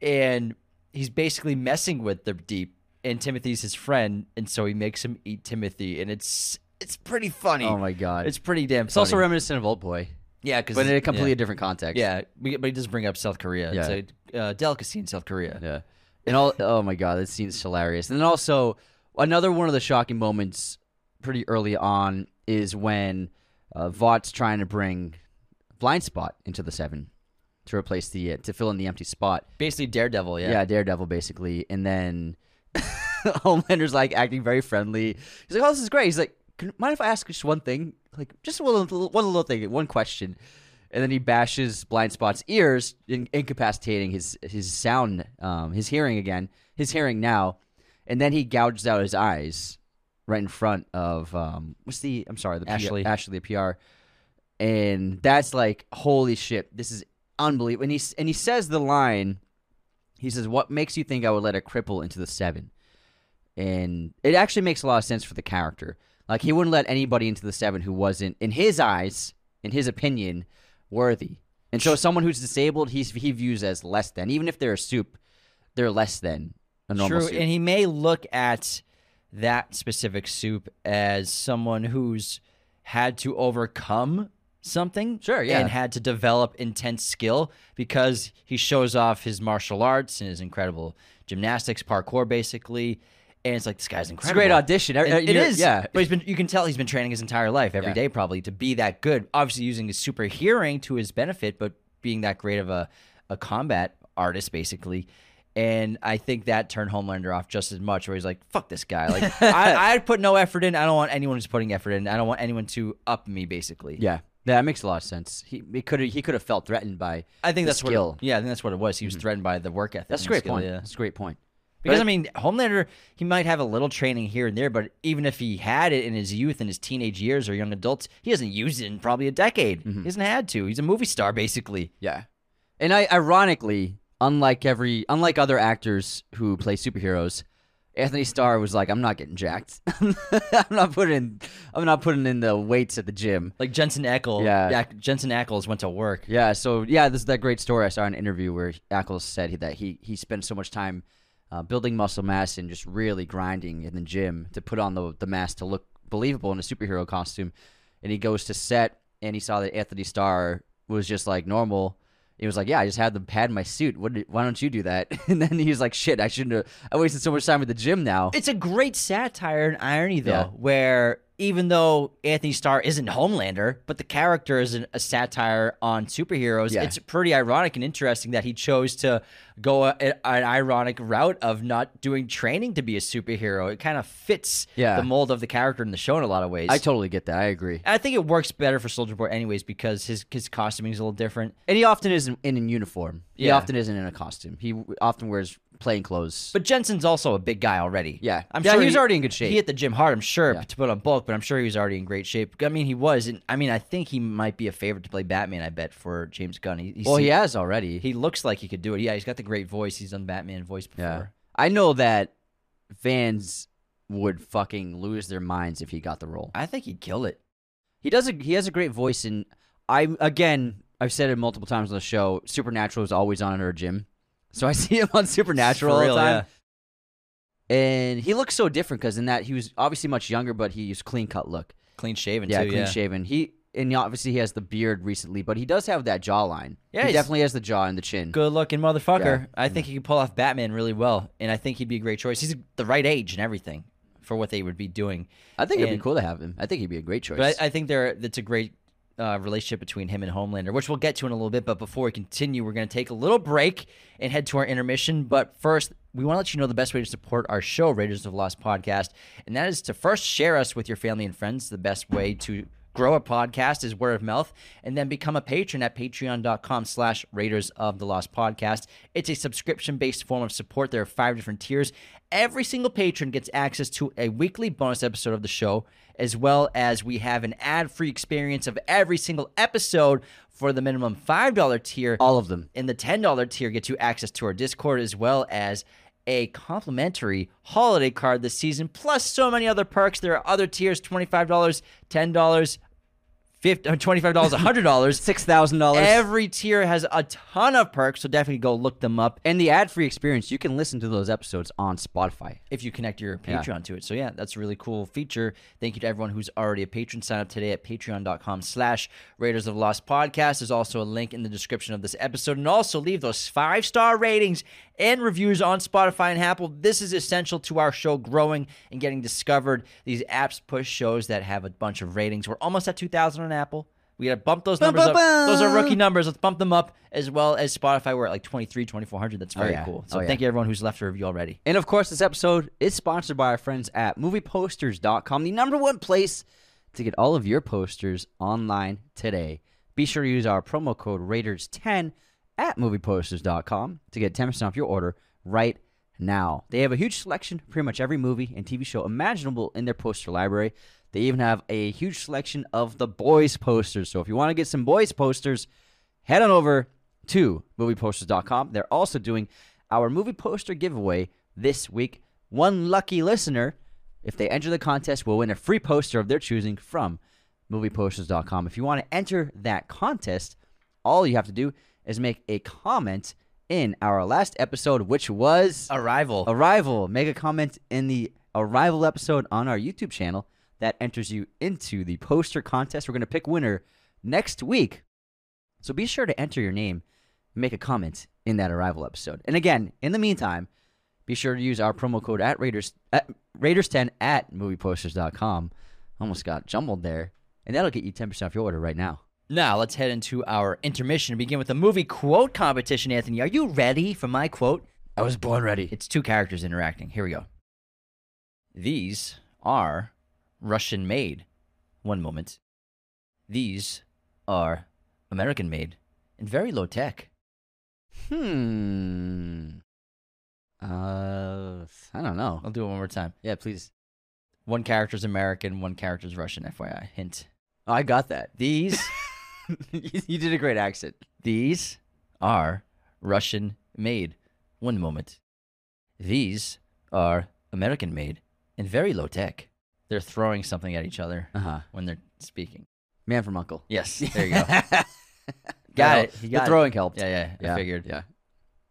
S2: and he's basically messing with the deep and Timothy's his friend and so he makes him eat Timothy and it's it's pretty funny.
S1: Oh my god.
S2: It's pretty damn
S1: It's also reminiscent of Old Boy,
S2: yeah, cuz
S1: but in a completely different context.
S2: yeah, but he does bring up South Korea.
S1: Yeah.
S2: It's a uh, delicacy in South Korea.
S1: Yeah. And all oh my god, that scene's hilarious. And then also another one of the shocking moments pretty early on is when uh, Vought's trying to bring Blind Spot into the seven to replace the uh, to fill in the empty spot.
S2: Basically Daredevil, yeah.
S1: Yeah, Daredevil basically. And then Homelander's like acting very friendly. He's like, "Oh, this is great." He's like, Can, "Mind if I ask just one thing? Like, just one little, one little thing, one question." And then he bashes Blind Spot's ears, in, incapacitating his his sound, um, his hearing again, his hearing now. And then he gouges out his eyes right in front of um, what's the? I'm sorry, the
S2: Ashley.
S1: Ashley, the PR. And that's like, holy shit, this is unbelievable. And he and he says the line. He says, "What makes you think I would let a cripple into the seven? And it actually makes a lot of sense for the character. Like he wouldn't let anybody into the seven who wasn't, in his eyes, in his opinion, worthy. And so, someone who's disabled, he's he views as less than. Even if they're a soup, they're less than a normal
S2: True,
S1: soup.
S2: and he may look at that specific soup as someone who's had to overcome something.
S1: Sure, yeah.
S2: And had to develop intense skill because he shows off his martial arts and his incredible gymnastics, parkour, basically. And it's like this guy's incredible.
S1: it's a great audition.
S2: And
S1: Uh,
S2: it
S1: you're- yeah.
S2: But he's been. You can tell he's been training his entire life, every
S1: Yeah.
S2: day, probably to be that good. Obviously, using his super hearing to his benefit, but being that great of a a combat artist, basically. And I think that turned Homelander off just as much, where he's like, "Fuck this guy! Like, I, I put no effort in. I don't want anyone who's putting effort in. I don't want anyone to up me, basically.
S1: Yeah, that makes a lot of sense. He he could he could have felt threatened by.
S2: I think
S1: the
S2: that's
S1: skill.
S2: what. Yeah, I think that's what it was. He was threatened by the work ethic.
S1: That's a great
S2: skill,
S1: point.
S2: Yeah.
S1: That's a great point.
S2: Because
S1: But-
S2: I mean, Homelander, he might have a little training here and there, but even if he had it in his youth and his teenage years or young adults, he hasn't used it in probably a decade.
S1: Mm-hmm.
S2: He hasn't had to. He's a movie star, basically.
S1: Yeah, and I ironically, unlike every unlike other actors who play superheroes, Anthony Starr was like, "I'm not getting jacked. I'm not putting I'm not putting in the weights at the gym."
S2: Like Jensen Ackles.
S1: Yeah.
S2: Jensen Ackles went to work.
S1: Yeah, so yeah, this is that great story I saw in an interview where Ackles said that he he spent so much time uh, building muscle mass and just really grinding in the gym to put on the the mass to look believable in a superhero costume. And he goes to set and he saw that Anthony Starr was just like normal. He was like, "Yeah, I just had them pad in my suit. What did, why don't you do that?" And then he was like, "Shit, I shouldn't have. I wasted so much time at the gym now."
S2: It's a great satire and irony, though,
S1: Yeah.
S2: where even though Anthony Starr isn't Homelander, but the character is an, a satire on superheroes,
S1: Yeah.
S2: it's pretty ironic and interesting that he chose to go a, an ironic route of not doing training to be a superhero. It kind of fits
S1: Yeah.
S2: the mold of the character in the show in a lot of ways.
S1: I totally get that. I agree.
S2: I think it works better for Soldier Boy, anyways, because his his costuming is a little different.
S1: And he often isn't in a uniform. He
S2: Yeah.
S1: often isn't in a costume. He w- often wears plain clothes.
S2: But Jensen's also a big guy already.
S1: Yeah.
S2: I'm
S1: Yeah,
S2: sure
S1: he was already in good shape.
S2: He hit the gym hard, I'm sure,
S1: Yeah.
S2: to put on bulk, but I'm sure he was already in great shape. I mean, he was. And I mean, I think he might be a favorite to play Batman. I bet for James Gunn. He, he
S1: well, he has already.
S2: He looks like he could do it. Yeah, he's got the great voice. He's done Batman voice before.
S1: yeah. I know that fans would fucking lose their minds if he got the role.
S2: I think he'd kill it.
S1: He does. A, he has a great voice, and I again, I've said it multiple times on the show. Supernatural is always on in our gym, so I see him on Supernatural all
S2: real,
S1: the time. And he looks so different because in that he was obviously much younger, but he used clean cut look.
S2: Clean shaven
S1: yeah,
S2: too.
S1: clean
S2: yeah.
S1: shaven. He and obviously he has the beard recently, but he does have that jawline.
S2: Yeah,
S1: he definitely has the jaw and the chin.
S2: Good looking motherfucker.
S1: Yeah.
S2: I think he could pull off Batman really well, and I think he'd be a great choice. He's the right age and everything for what they would be doing.
S1: I think it'd be cool to have him. I think he'd be a great choice.
S2: But I, I think there that's a great uh, relationship between him and Homelander, which we'll get to in a little bit. But before we continue, we're going to take a little break and head to our intermission. But first, we want to let you know the best way to support our show, Raiders of the Lost Podcast, and that is to first share us with your family and friends. The best way to grow a podcast is word of mouth and then become a patron at patreon.com slash raiders of the lost podcast it's a subscription based form of support there are five different tiers every single patron gets access to a weekly bonus episode of the show as well as we have an ad-free experience of every single episode for the minimum $5 tier
S1: All of them.
S2: in the $10 tier gets you access to our Discord as well as a complimentary holiday card this season, plus so many other perks. There are other tiers $25, $10, 50, uh, $25, $100.
S1: Six thousand dollars.
S2: Every tier has a ton of perks, so definitely go look them up
S1: and the ad-free experience, you can listen to those episodes on Spotify.
S2: if you connect your
S1: Yeah.
S2: Patreon to it. So yeah, that's a really cool feature. Thank you to everyone who's already a patron. Sign up today at patreon.com slash Raiders of Lost Podcast. There's also a link in the description of this episode. And also leave those five-star ratings and reviews on Spotify and Apple. This is essential to our show growing and getting discovered. These apps push shows that have a bunch of ratings. We're almost at 2,000 on Apple. We got to bump those numbers
S1: bum,
S2: up. Those are rookie numbers. Let's bump them up as well as Spotify. We're at like 23, 2400. That's oh, very
S1: yeah.
S2: cool. Oh, so
S1: Oh, yeah.
S2: thank you everyone who's left a review already.
S1: And of course, this episode is sponsored by our friends at movieposters.com, the number one place to get all of your posters online today. Be sure to use our promo code Raiders10 at movieposters.com to get 10% off your order right now. They have a huge selection pretty much every movie and TV show imaginable in their poster library. They even have a huge selection of the boys posters. So if you want to get some boys posters, head on over to movieposters.com. They're also doing our movie poster giveaway this week. One lucky listener, if they enter the contest, will win a free poster of their choosing from movieposters.com. If you want to enter that contest, all you have to do is make a comment in our last episode, which was
S2: Arrival.
S1: Arrival. Make a comment in the Arrival episode on our YouTube channel. That enters you into the poster contest. We're going to pick winner next week. So be sure to enter your name make a comment in that Arrival episode. And again, in the meantime, be sure to use our promo code at Raiders at Raiders10 at movieposters.com. Almost got jumbled there. And that'll get you 10% off your order right now.
S2: Now let's head into our intermission and begin with the movie quote competition. Anthony, are you ready for my quote?
S1: I was born ready.
S2: It's two characters interacting. Here we go. These are Russian made. One moment. These are American made and very low tech.
S1: Hmm. Uh, I don't know.
S2: I'll do it one more time.
S1: Yeah, please.
S2: One character's American, one character's Russian. FYI. Hint.
S1: Oh, I got that.
S2: These
S1: you did a great accent.
S2: These are Russian made. One moment. These are American made and very low tech. They're throwing something at each other
S1: Uh huh.
S2: when they're speaking.
S1: Man from Uncle.
S2: Yes, there you go.
S1: got
S2: it.
S1: The
S2: got it.
S1: throwing helped.
S2: Yeah, yeah,
S1: yeah,
S2: I figured.
S1: Yeah,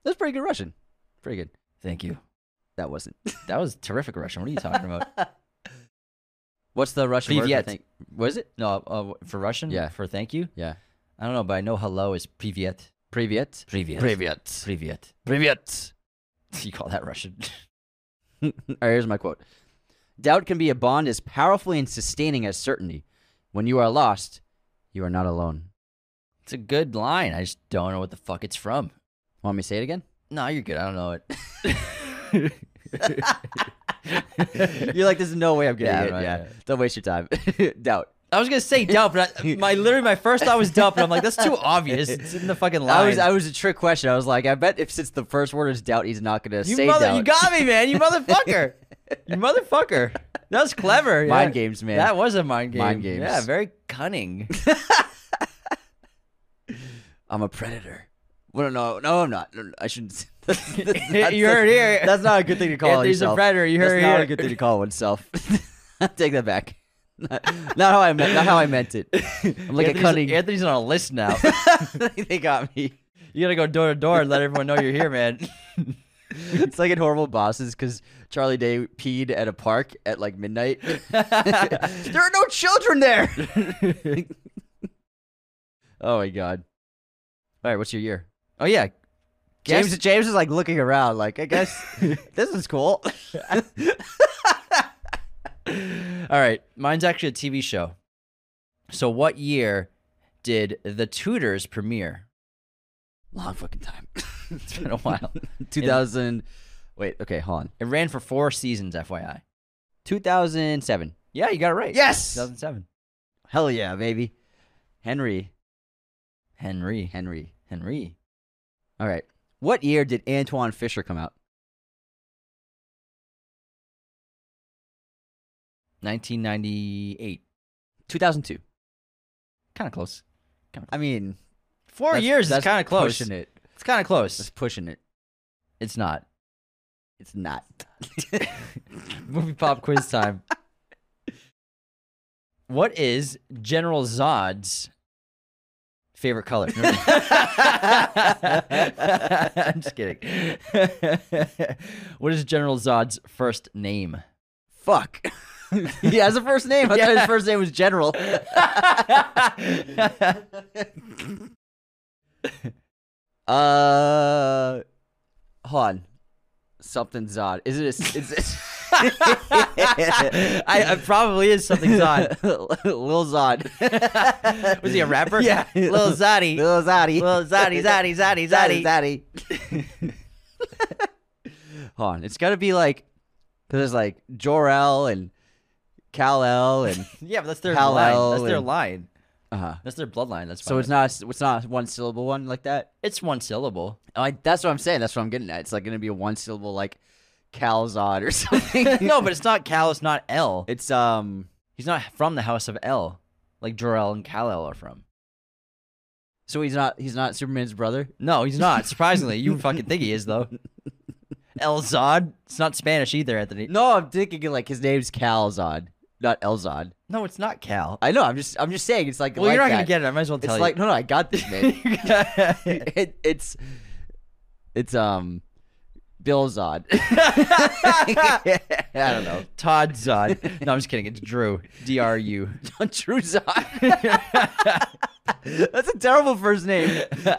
S1: that's pretty good Russian. Pretty good.
S2: Thank you.
S1: That wasn't.
S2: That was terrific Russian. What are you talking about?
S1: What's the Russian word? for thank- Was it?
S2: No, uh, for Russian.
S1: Yeah.
S2: For thank you.
S1: Yeah.
S2: I don't know, but I know hello is privyet.
S1: Privyet.
S2: Privyet.
S1: Privyet.
S2: Privyet.
S1: Privyet.
S2: You call that Russian?
S1: All right, here's my quote. Doubt can be a bond as powerfully and sustaining as certainty. When you are lost, you are not alone.
S2: it's a good line. I just don't know what the fuck it's from.
S1: Want me to say it again?
S2: No, you're good. I don't know it.
S1: You're like, there's no way I'm getting
S2: Yeah,
S1: it.
S2: right,
S1: yeah.
S2: yeah.
S1: Don't waste your time. Doubt.
S2: I was gonna say dump, but I, my literally my first thought was dump, and I'm like, that's too obvious. It's in the fucking line.
S1: I was, I was a trick question. I was like, I bet if since the first word is doubt, he's not going to
S2: you
S1: say
S2: mother,
S1: doubt.
S2: you got me, man. You motherfucker. you motherfucker. That was clever. yeah.
S1: Mind games, man.
S2: That was a mind game.
S1: Mind games.
S2: Yeah, very cunning.
S1: I'm a predator. Well, no, no, I'm not. I shouldn't. That's,
S2: You heard it here.
S1: That's not a good thing to call
S2: Anthony's a
S1: yourself.
S2: predator. You heard it here.
S1: That's not a good thing to call oneself. Take that back. Not, not how I meant. Not how I meant it. I'm like
S2: Anthony's,
S1: a cunning.
S2: Anthony's on a list now.
S1: they got me.
S2: you gotta go door to door and let everyone know you're here, man.
S1: It's like in Horrible Bosses because Charlie Day peed at a park at like midnight. there are no children there. oh my god. All right, what's your year?
S2: Oh yeah.
S1: James
S2: Guess-
S1: James is like looking around, like I guess this is cool.
S2: All right, mine's actually a TV show. So, what year did The Tudors premiere?
S1: Long fucking time.
S2: It's been a while.
S1: Two thousand. Wait. Okay. Hold on.
S2: It ran for four seasons, FYI.
S1: Two thousand seven.
S2: Yeah, you got it right.
S1: Yes.
S2: 2007.
S1: Hell yeah, baby. Henry.
S2: Henry.
S1: Henry.
S2: Henry.
S1: All right. What year did Antwone Fisher come out?
S2: 1998.
S1: Two thousand two.
S2: Kind of close. Kind of.
S1: I mean,
S2: Four
S1: that's-
S2: years
S1: that's
S2: is kind of close.
S1: Pushing it.
S2: It's kind of close.
S1: That's pushing it.
S2: It's not.
S1: It's not.
S2: Movie pop quiz time. what is General Zod's favorite color? I'm just kidding. what is General Zod's first name?
S1: Fuck. he has a first name. I thought his first name was General. uh, hold on. Something Zod. Is it? A, is it?
S2: I, it probably is something Zod.
S1: Lil Zod.
S2: Was he a rapper?
S1: Yeah.
S2: Lil Zoddy.
S1: Lil Zoddy.
S2: Lil Zoddy, Zoddy, Zoddy,
S1: Zoddy.
S2: Zoddy.
S1: Zoddy. Hold on. It's got to be like, because there's like Jor-El and Kal-El and
S2: Yeah, but that's their
S1: Hal
S2: line. That's their
S1: and-
S2: line.
S1: uh
S2: That's their bloodline. That's
S1: So it's not it's not one syllable one like that.
S2: It's one syllable.
S1: Oh, I, that's what I'm saying. That's what I'm getting at. It's like gonna be a one syllable like Calzod or something.
S2: no, but it's not Cal. It's not L.
S1: it's um.
S2: He's not from the house of L, like Jor-El and Kal-El are from.
S1: So he's not he's not Superman's brother.
S2: No, he's not. Surprisingly, you fucking think he is though. El Zod. It's not Spanish either, Anthony.
S1: No, I'm thinking like his name's Calzod, not Elzod.
S2: No, it's not Cal.
S1: I know. I'm just I'm just saying it's like.
S2: well,
S1: like
S2: you're not
S1: that.
S2: gonna get it. I might as well tell you.
S1: It's like no no I got this man. it, it's it's um Bill Zod. I don't know.
S2: Todd Zod. No, I'm just kidding. It's Drew. D R U.
S1: Drew Zod. That's a terrible first name.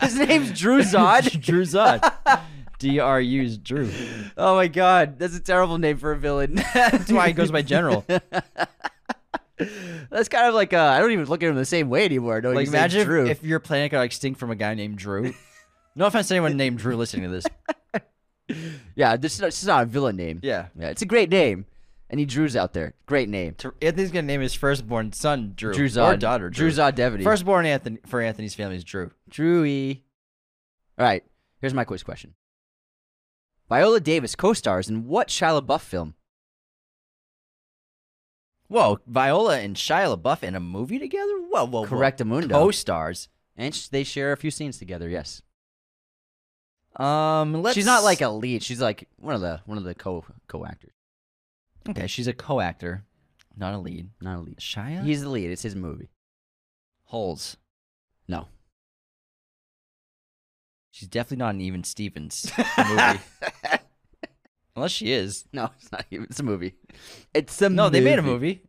S1: His name's Drew Zod.
S2: Drew Zod. D R U is Drew.
S1: Oh my god, that's a terrible name for a villain.
S2: That's why he goes by General.
S1: That's kind of like uh, I don't even look at him the same way anymore. No,
S2: Like imagine if, if your planet got extinct from a guy named Drew. No offense to anyone named Drew listening to this.
S1: Yeah, this is, not, this is not a villain name.
S2: Yeah.
S1: yeah, it's a great name. Any Drews out there? Great name.
S2: Anthony's gonna name his firstborn son Drew,
S1: Drew Zod.
S2: or daughter
S1: Drew
S2: Drew.
S1: Zod Devity.
S2: Firstborn Anthony for Anthony's family is Drew.
S1: Drewy. All right, here's my quiz question. Viola Davis co-stars in what Shia LaBeouf film?
S2: Whoa, Viola and Shia LaBeouf in a movie together? Whoa, whoa, whoa.
S1: Correctamundo.
S2: Co-stars.
S1: And they share a few scenes together. Yes.
S2: Um, let's.
S1: She's not like a lead. She's like one of the one of the co co actors.
S2: Okay, she's a co-actor, not a lead.
S1: Not a lead.
S2: Shia.
S1: He's the lead. It's his movie.
S2: Holes.
S1: No.
S2: She's definitely not an Even Stevens movie, unless she is.
S1: no, it's not. even- It's a movie. It's a
S2: No, they made a movie.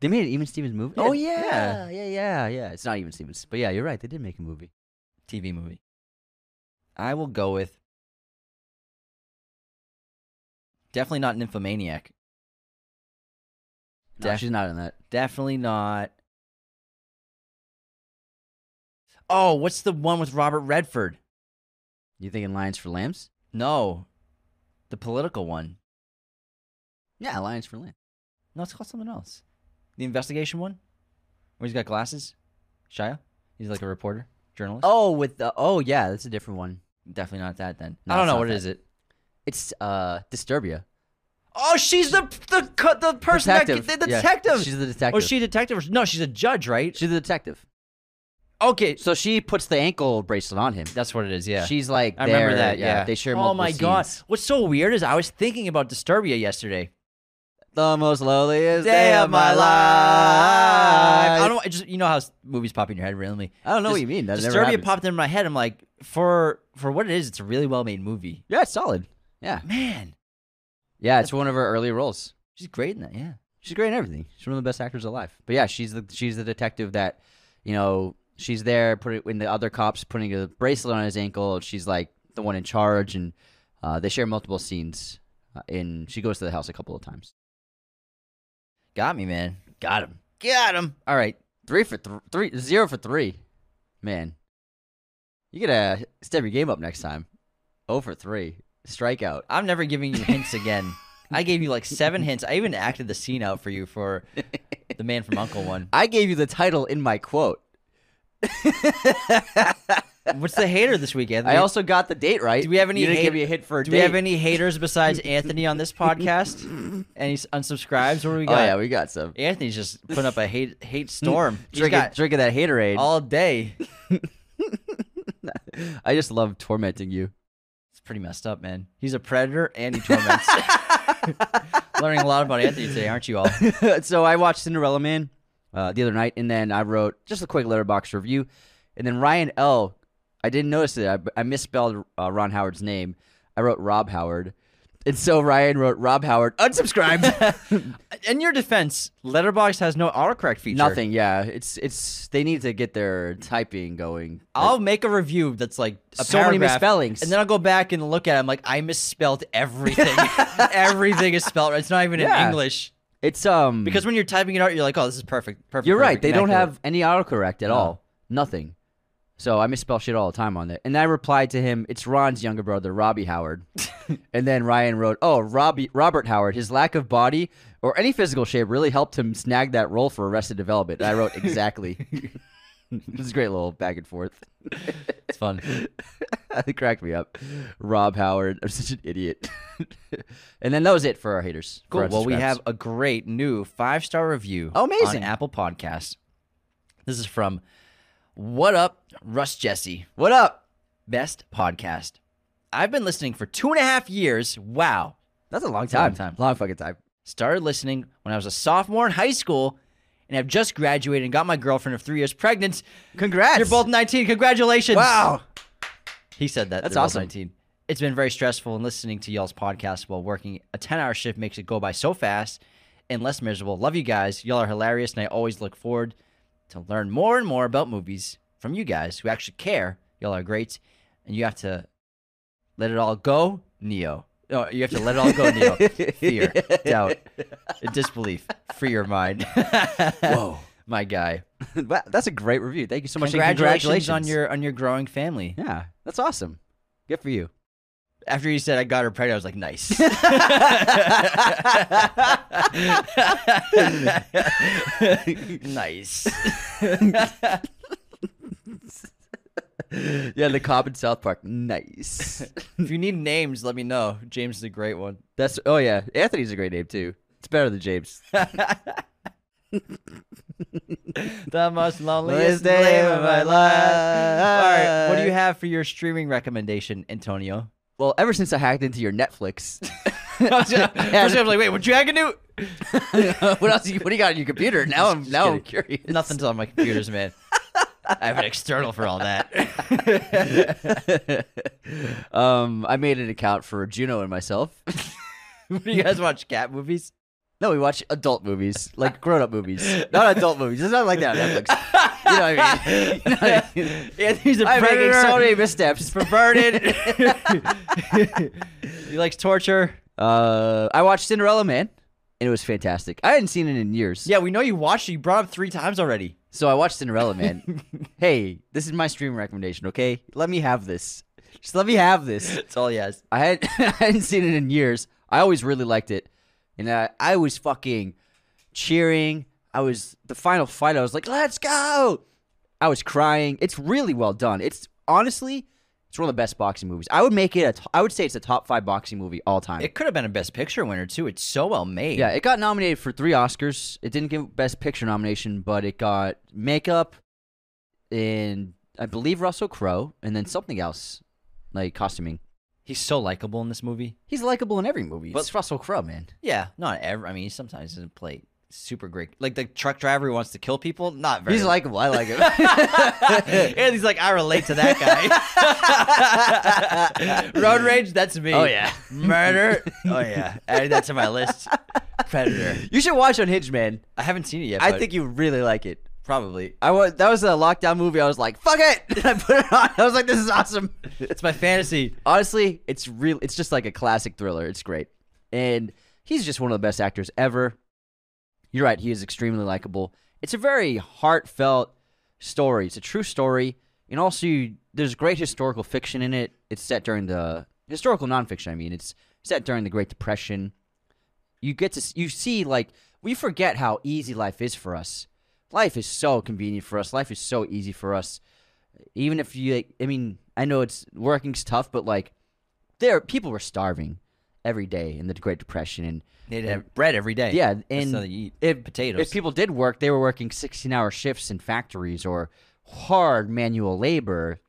S1: They made an Even Stevens movie. Oh
S2: yeah.
S1: yeah, yeah, yeah, yeah. It's not Even Stevens, but yeah, you're right. They did make a movie.
S2: TV movie. I will go with definitely not Nymphomaniac.
S1: No,
S2: Def-
S1: she's not in that.
S2: Definitely not. Oh, what's the one with Robert Redford?
S1: You thinking Lions for Lambs?
S2: No, the political one.
S1: Yeah, Lions for Lambs.
S2: No, it's called something else. The investigation one, where he's got glasses. Shia, he's like a reporter, journalist.
S1: Oh, with the oh yeah, that's a different one.
S2: definitely not that. Then
S1: No,
S2: I don't know what is it.
S1: It's uh Disturbia.
S2: Oh, she's the the co- the person
S1: Detective.
S2: that the
S1: Yeah,
S2: detective.
S1: she's the detective.
S2: Oh, she a detective? or- No, she's a judge, right?
S1: She's the detective.
S2: Okay,
S1: So she puts the ankle bracelet on him.
S2: that's what it is. Yeah,
S1: She's like,
S2: I remember
S1: there,
S2: that. Yeah,
S1: they share
S2: Oh
S1: multiple
S2: my god,
S1: scenes.
S2: what's so weird is I was thinking about Disturbia yesterday.
S1: The most lowliest
S2: Day of my life. I
S1: I
S2: don't just you know how movies pop in your head randomly.
S1: I don't know what you mean. That
S2: Disturbia popped in my head. I'm like, for for what it is, it's a really well made movie.
S1: Yeah, it's solid. Yeah,
S2: Man,
S1: yeah, it's one of her early roles.
S2: she's great in that. Yeah.
S1: She's great in everything. She's one of the best actors alive. But yeah, she's the she's the detective that, you know, she's there putting when the other cops putting a bracelet on his ankle. She's like the one in charge, and uh, they share multiple scenes. Uh, in she goes to the house a couple of times.
S2: Got me, man. Got him. Got him. All right.
S1: Three for th- three, zero for three. Man, you gotta step your game up next time. Oh for three, strikeout.
S2: I'm never giving you hints again. I gave you like seven hints. I even acted the scene out for you for the man from Uncle one.
S1: I gave you the title in my quote.
S2: What's the hater this weekend?
S1: I also got the date right.
S2: do we have any?
S1: You didn't
S2: hate-
S1: give me a hit for a
S2: Do
S1: date.
S2: we have any haters besides Anthony on this podcast? Any s- unsubscribes? What do we
S1: Oh
S2: got?
S1: yeah, we got some.
S2: Anthony's just putting up a hate hate storm. He's
S1: Drinking,
S2: got
S1: drinking that haterade.
S2: all day.
S1: I just love tormenting you.
S2: It's pretty messed up, man. He's a predator and he torments. Learning a lot about Anthony today, aren't you all?
S1: so I watched Cinderella Man uh, the other night, and then I wrote just a quick Letterboxd review, and then Ryan L. I didn't notice it. I, I misspelled uh, Ron Howard's name. I wrote Rob Howard, and so Ryan wrote Rob Howard unsubscribed.
S2: In your defense, Letterboxd has no autocorrect feature.
S1: Nothing. Yeah, it's it's they need to get their typing going.
S2: I'll make a review that's like a
S1: So many misspellings.
S2: and then I'll go back and look at it. I'm like, I misspelled everything. everything is spelled. right. It's not even
S1: Yeah.
S2: in English
S1: it's um So I misspell shit all the time on there. And I replied to him, it's Ron's younger brother, Robbie Howard. and then Ryan wrote, Oh, Robbie Robert Howard, his lack of body or any physical shape really helped him snag that role for Arrested Development. And I wrote exactly. it was a great little back and forth.
S2: It's fun.
S1: it cracked me up. Rob Howard. I'm such an idiot. and then that was it for our haters.
S2: Cool.
S1: our
S2: Well, we have a great new five star review.
S1: Oh, amazing.
S2: On Apple Podcasts. This is from What Up, Russ Jesse.
S1: What up?
S2: Best podcast. I've been listening for two and a half years. Wow.
S1: That's a long time.
S2: long time.
S1: Long fucking time.
S2: Started listening when I was a sophomore in high school and I've just graduated and got my girlfriend of three years pregnant.
S1: Congrats.
S2: You're both 19. Congratulations.
S1: Wow.
S2: He said that.
S1: That's awesome.
S2: 19. It's been very stressful, and listening to y'all's podcast while working a 10 hour shift makes it go by so fast and less miserable. Love you guys. Y'all are hilarious, and I always look forward to learn more and more about movies from you guys who actually care. Y'all are great, and you have to let it all go, Neo. No, you have to let it all go, Neo. Fear, doubt, disbelief. Free your mind.
S1: Whoa.
S2: My guy.
S1: Wow, that's a great review. Thank you so much. and
S2: Congratulations, on your on your growing family.
S1: Yeah, that's awesome. Good for you.
S2: After you said I got her pregnant, I was like, nice. nice.
S1: Yeah, the cop in South Park. Nice.
S2: if you need names, let me know. James is a great one.
S1: that's oh yeah. Anthony's a great name too. It's better than James.
S2: The most loneliest day of my life. All right, what do you have for your streaming recommendation, Antonio?
S1: Well, ever since I hacked into your Netflix,
S2: First I was like, wait, what you hacking do?
S1: what else? You, what do you got on your computer? Now I'm now I'm curious.
S2: Nothing's on my computers, man. I have an external for all that.
S1: um, I made an account for Juno and myself.
S2: do you guys watch cat movies?
S1: No, we watch adult movies, like grown up movies, not adult movies. It's not like that on Netflix. You know what I mean? You know what I mean?
S2: Anthony's a
S1: I'm making
S2: predator.
S1: so many missteps.
S2: He's perverted. he likes torture.
S1: Uh, I watched Cinderella Man, and it was fantastic. I hadn't seen it in years.
S2: Yeah, we know you watched it. You brought it up three times already.
S1: So I watched Cinderella Man. hey, this is my stream recommendation, okay? Let me have this. Just let me have this.
S2: That's all he has.
S1: I had I hadn't seen it in years. I always really liked it, and I, I was fucking cheering. I was the final fight. I was like, "Let's go!" I was crying. It's really well done. It's honestly, it's one of the best boxing movies. I would make it. A t- I would say it's a top five boxing movie all time.
S2: It could have been a Best Picture winner too. It's so well made.
S1: yeah, it got nominated for three Oscars. It didn't get Best Picture nomination, but it got makeup, and I believe Russell Crowe, and then something else, like costuming.
S2: he's so likable in this movie.
S1: He's likable in every movie.
S2: But-
S1: it's Russell Crowe, man.
S2: Yeah, not ever. I mean, he sometimes doesn't play super great. Like the truck driver who wants to kill people. Not very.
S1: He's likable. I like him.
S2: and he's like, I relate to that guy. Road rage, that's me.
S1: Oh, yeah.
S2: Murder. Oh yeah. Add that to my list. Predator.
S1: you should watch Unhinged, man.
S2: I haven't seen it yet.
S1: I
S2: but
S1: think you really like it.
S2: probably.
S1: I was that was a lockdown movie. I was like, fuck it. And I put it on. I was like, this is awesome.
S2: It's my fantasy.
S1: Honestly, it's real. It's just like a classic thriller. It's great, and he's just one of the best actors ever. You're right. He is extremely likable. It's a very heartfelt story. It's a true story, and also you, there's great historical fiction in it. It's set during the historical nonfiction. I mean, it's set during the Great Depression. You get to you see like we forget how easy life is for us. Life is so convenient for us. Life is so easy for us. Even if you, like, I mean, I know it's working's tough, but like, there people were starving every day in the Great Depression, and
S2: They'd have bread every day.
S1: yeah, and
S2: how they eat
S1: if
S2: potatoes.
S1: if people did work, they were working sixteen-hour shifts in factories or hard manual labor.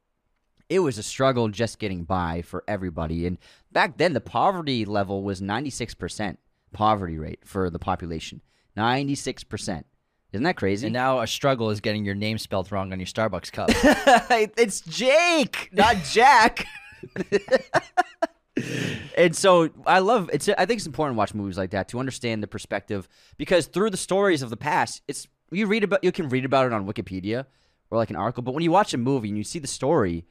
S1: It was a struggle just getting by for everybody, and back then the poverty level was ninety-six percent poverty rate for the population. Ninety-six percent. Isn't that crazy?
S2: and now a struggle is getting your name spelled wrong on your Starbucks cup.
S1: it's Jake, not Jack. and so I love it's I think it's important to watch movies like that to understand the perspective because through the stories of the past, it's you read about you can read about it on Wikipedia or like an article, but when you watch a movie and you see the story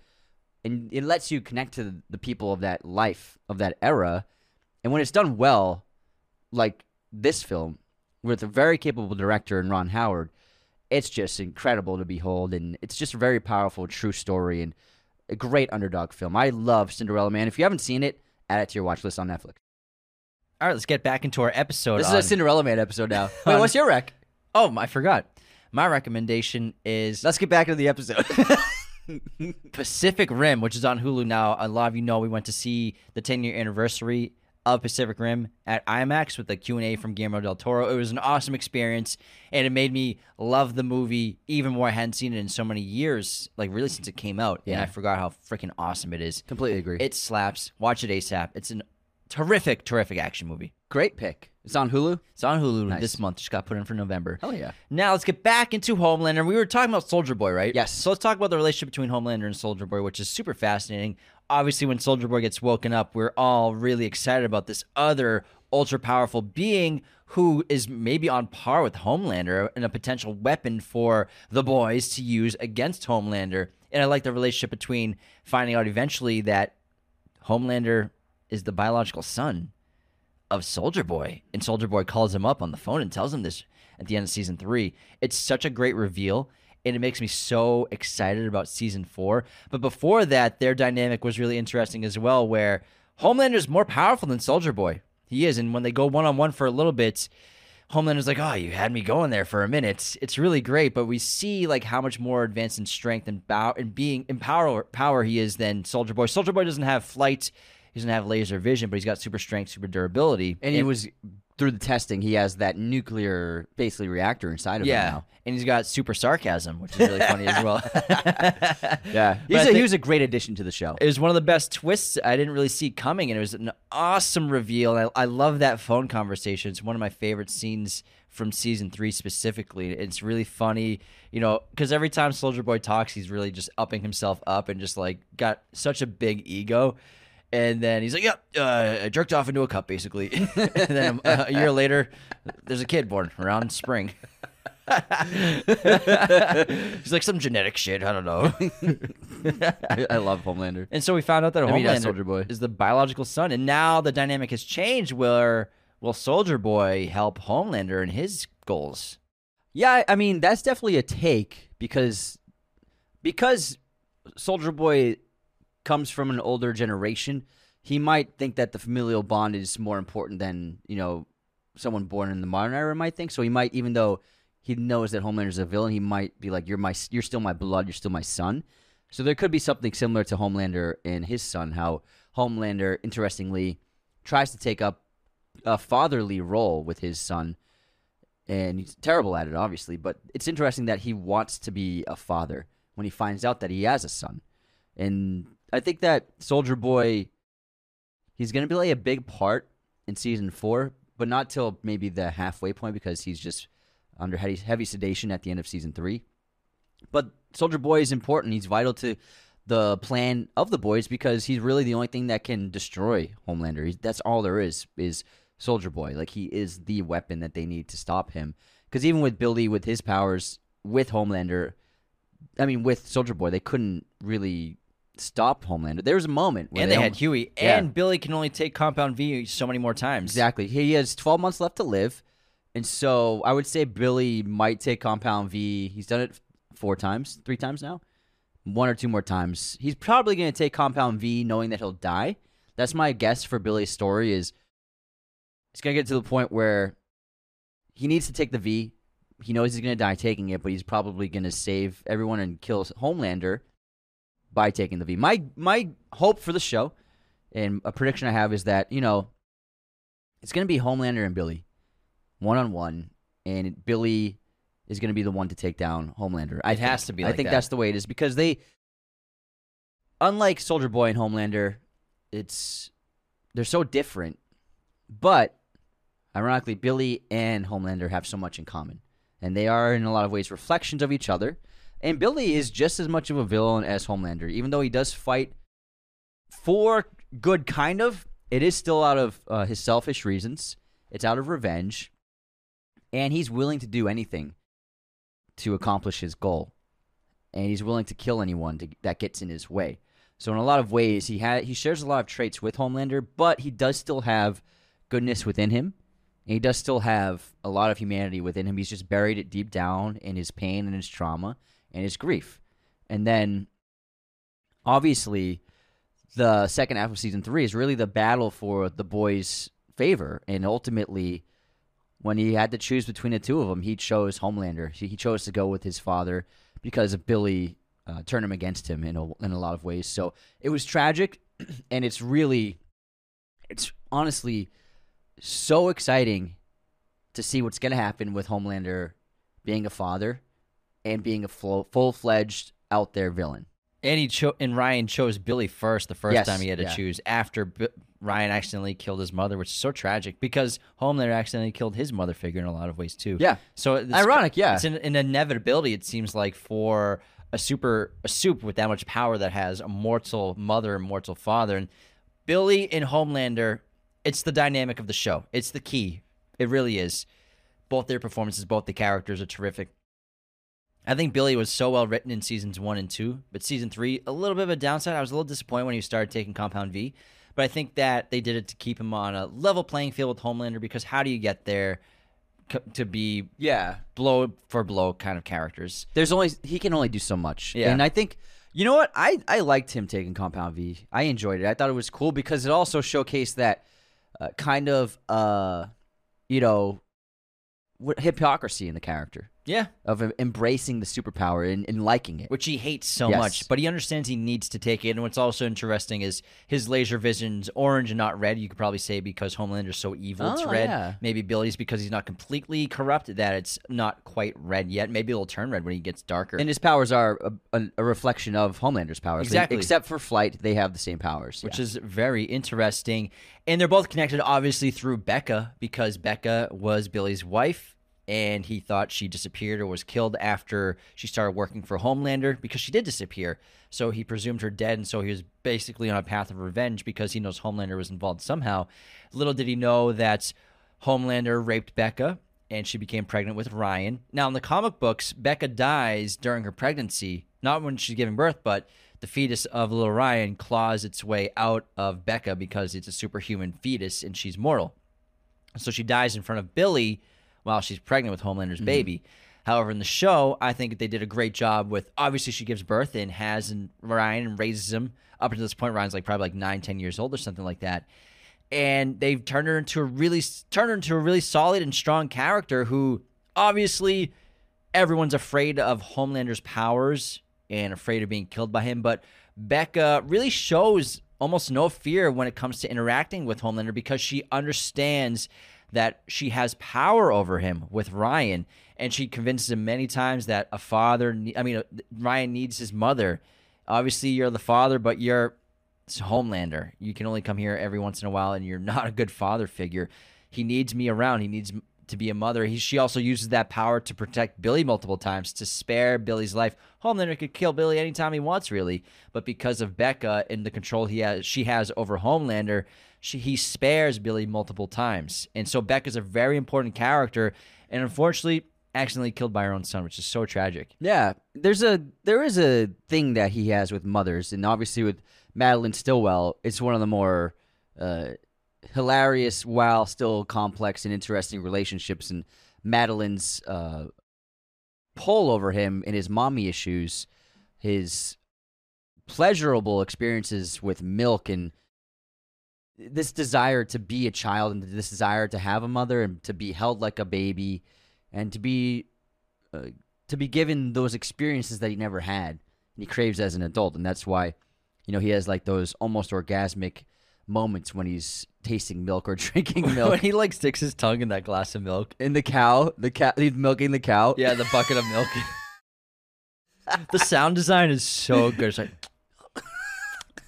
S1: and it lets you connect to the people of that life of that era, and when it's done well, like this film with a very capable director and Ron Howard, it's just incredible to behold, and it's just a very powerful, true story and a great underdog film. I love Cinderella Man. If you haven't seen it, add it to your watch list on Netflix.
S2: All right, let's get back into our episode.
S1: This
S2: on-
S1: is a Cinderella Man episode now. Wait, what's your rec?
S2: Oh, I forgot. My recommendation is
S1: Let's get back into the episode.
S2: Pacific Rim, which is on Hulu now. A lot of you know we went to see the 10 year anniversary of Pacific Rim at IMAX with the Q&A from Guillermo del Toro. It was an awesome experience and it made me love the movie even more. I hadn't seen it in so many years, like really since it came out. And
S1: Yeah.
S2: I forgot how freaking awesome it is.
S1: Completely agree.
S2: It slaps. Watch it ASAP. It's a terrific, terrific action movie.
S1: Great pick. It's on Hulu.
S2: It's on Hulu
S1: Nice.
S2: this month. Just got put in for November.
S1: Hell yeah.
S2: Now let's get back into Homelander. We were talking about Soldier Boy, right?
S1: Yes.
S2: So let's talk about the relationship between Homelander and Soldier Boy, which is super fascinating. Obviously, when Soldier Boy gets woken up, we're all really excited about this other ultra powerful being who is maybe on par with Homelander and a potential weapon for the boys to use against Homelander. And I like the relationship between finding out eventually that Homelander is the biological son of Soldier Boy, and Soldier Boy calls him up on the phone and tells him this at the end of season three. It's such a great reveal, and it makes me so excited about season four. But before that, their dynamic was really interesting as well, where Homelander Homelander's more powerful than Soldier Boy. He is, and when they go one on one for a little bit, Homelander's like, "Oh, you had me going there for a minute." It's really great, but we see like how much more advanced in strength and bow and being in power power he is than Soldier Boy. Soldier Boy doesn't have flight, he doesn't have laser vision, but he's got super strength, super durability,
S1: And he was through the testing. He has that nuclear, basically reactor inside of
S2: yeah,
S1: him now.
S2: and he's got super sarcasm, which is really funny as well.
S1: Yeah, he's a, he was a great addition to the show.
S2: it was one of the best twists I didn't really see coming, and it was an awesome reveal. I, I love that phone conversation. It's one of my favorite scenes from season three specifically. It's really funny, you know, because every time Soldier Boy talks, he's really just upping himself up and just like got such a big ego. And then he's like, "Yep, uh, I jerked off into a cup, basically." and then uh, a year later, there's a kid born around spring. he's like some genetic shit. I don't know.
S1: I, I love Homelander.
S2: And so we found out that
S1: I mean,
S2: Homelander
S1: Soldier Boy.
S2: is the biological son, and now the dynamic has changed. Where will Soldier Boy help Homelander in his goals?
S1: Yeah, I- I mean that's definitely a take because because Soldier Boy comes from an older generation. He might think that the familial bond is more important than you know someone born in the modern era might think. So he might, even though he knows that Homelander's a villain, he might be like, "You're my, you're still my blood. You're still my son." So there could be something similar to Homelander and his son. How Homelander, interestingly, tries to take up a fatherly role with his son and he's terrible at it, obviously. But it's interesting that he wants to be a father when he finds out that he has a son, and I think that Soldier Boy, he's going to play a big part in season four, but not till maybe the halfway point because he's just under heavy, heavy sedation at the end of season three. But Soldier Boy is important. He's vital to the plan of the boys because he's really the only thing that can destroy Homelander. He's, that's all there is is Soldier Boy. Like he is the weapon that they need to stop him. Because even with Billy, with his powers, with Homelander, I mean, with Soldier Boy, they couldn't really stop Homelander. There was a moment where
S2: and they, had
S1: almo-
S2: Hughie,
S1: Yeah.
S2: and Billy can only take Compound V so many more times.
S1: Exactly. He has 12 months left to live. And so I would say Billy might take Compound V. He's done it four times, three times now. One or two more times. He's probably going to take Compound V knowing that he'll die. That's my guess for Billy's story is he's going to get to the point where he needs to take the V. He knows he's going to die taking it, but he's probably going to save everyone and kill Homelander by taking the V. My my hope for the show and a prediction I have is that, you know, it's going to be Homelander and Billy one on one, and Billy is going to be the one to take down Homelander. I
S2: It
S1: think.
S2: has to be
S1: I think
S2: that.
S1: that's the way it is because they, unlike Soldier Boy and Homelander, it's they're so different, but ironically, Billy and Homelander have so much in common, and they are in a lot of ways reflections of each other. And Billy is just as much of a villain as Homelander, even though he does fight for good, kind of. It is still out of uh, his selfish reasons. It's out of revenge, and he's willing to do anything to accomplish his goal, and he's willing to kill anyone to, that gets in his way. So in a lot of ways, he ha- he shares a lot of traits with Homelander, but he does still have goodness within him. And he does still have a lot of humanity within him. He's just buried it deep down in his pain and his trauma and his grief. And then, obviously, the second half of season three is really the battle for the boys' favor. And ultimately, when he had to choose between the two of them, he chose Homelander. He, chose to go with his father because Billy uh, turned him against him in a, in a lot of ways. So it was tragic, and it's really, it's honestly so exciting to see what's going to happen with Homelander being a father and being a full fledged out there villain.
S2: And he cho- and Ryan chose Billy first the first
S1: Yes,
S2: time he had to
S1: yeah.
S2: choose after B- Ryan accidentally killed his mother, which is so tragic because Homelander accidentally killed his mother figure in a lot of ways too.
S1: Yeah.
S2: So it's,
S1: Ironic, yeah.
S2: It's an, an inevitability. It seems like for a super a soup with that much power that has a mortal mother and mortal father, and Billy and Homelander. It's the dynamic of the show. It's the key. It really is. Both their performances, both the characters are terrific. I think Billy was so well written in seasons one and two, but season three, a little bit of a downside. I was a little disappointed when he started taking Compound V, but I think that they did it to keep him on a level playing field with Homelander because how do you get there to be
S1: Yeah.
S2: blow for blow kind of characters?
S1: There's only he can only do so much.
S2: Yeah.
S1: And I think you know what? I I liked him taking Compound V. I enjoyed it. I thought it was cool because it also showcased that uh, kind of uh you know hypocrisy in the character
S2: Yeah.
S1: of embracing the superpower and, and liking it.
S2: Which he hates so
S1: Yes.
S2: much, but he understands he needs to take it. And what's also interesting is his laser vision's orange and not red. You could probably say because Homelander's so evil, it's
S1: Oh,
S2: red.
S1: yeah.
S2: Maybe Billy's because he's not completely corrupt, that it's not quite red yet. Maybe it'll turn red when he gets darker.
S1: And his powers are a, a, a reflection of Homelander's powers.
S2: Exactly.
S1: except for flight, they have the same powers.
S2: which
S1: yeah.
S2: is very interesting. And they're both connected, obviously, through Becca, because Becca was Billy's wife and he thought she disappeared or was killed after she started working for Homelander because she did disappear. So he presumed her dead, and so he was basically on a path of revenge because he knows Homelander was involved somehow. Little did he know that Homelander raped Becca and she became pregnant with Ryan. Now, in the comic books, Becca dies during her pregnancy, not when she's giving birth, but the fetus of little Ryan claws its way out of Becca because it's a superhuman fetus and she's mortal. So she dies in front of Billy while she's pregnant with Homelander's
S1: Mm-hmm.
S2: baby. However, in the show, I think they did a great job with obviously she gives birth and has and Ryan and raises him up until this point. Ryan's like probably like nine, ten years old or something like that. And they've turned her into a really turned her into a really solid and strong character who obviously everyone's afraid of Homelander's powers and afraid of being killed by him. But Becca really shows almost no fear when it comes to interacting with Homelander because she understands that she has power over him with Ryan. And she convinces him many times that a father, I mean, uh, Ryan needs his mother. Obviously, you're the father, but you're Homelander. You can only come here every once in a while, and you're not a good father figure. He needs me around. He needs to be a mother. He, she also uses that power to protect Billy multiple times to spare Billy's life. Homelander could kill Billy anytime he wants, really, but because of Becca and the control he has, she has over Homelander, she, he spares Billy multiple times. And so Becca's a very important character, and unfortunately, accidentally killed by her own son, which is so tragic.
S1: Yeah, there's a there is a thing that he has with mothers, and obviously with Madelyn Stillwell, it's one of the more uh, hilarious while still complex and interesting relationships. And Madelyn's uh, pull over him and his mommy issues, his pleasurable experiences with milk and this desire to be a child and this desire to have a mother and to be held like a baby and to be uh, to be given those experiences that he never had and he craves as an adult and that's why you know he has like those almost orgasmic moments when he's tasting milk or drinking milk.
S2: when he like sticks his tongue in that glass of milk.
S1: in the cow the cow he's milking the cow
S2: Yeah, the bucket of milk. the sound design is so good. It's like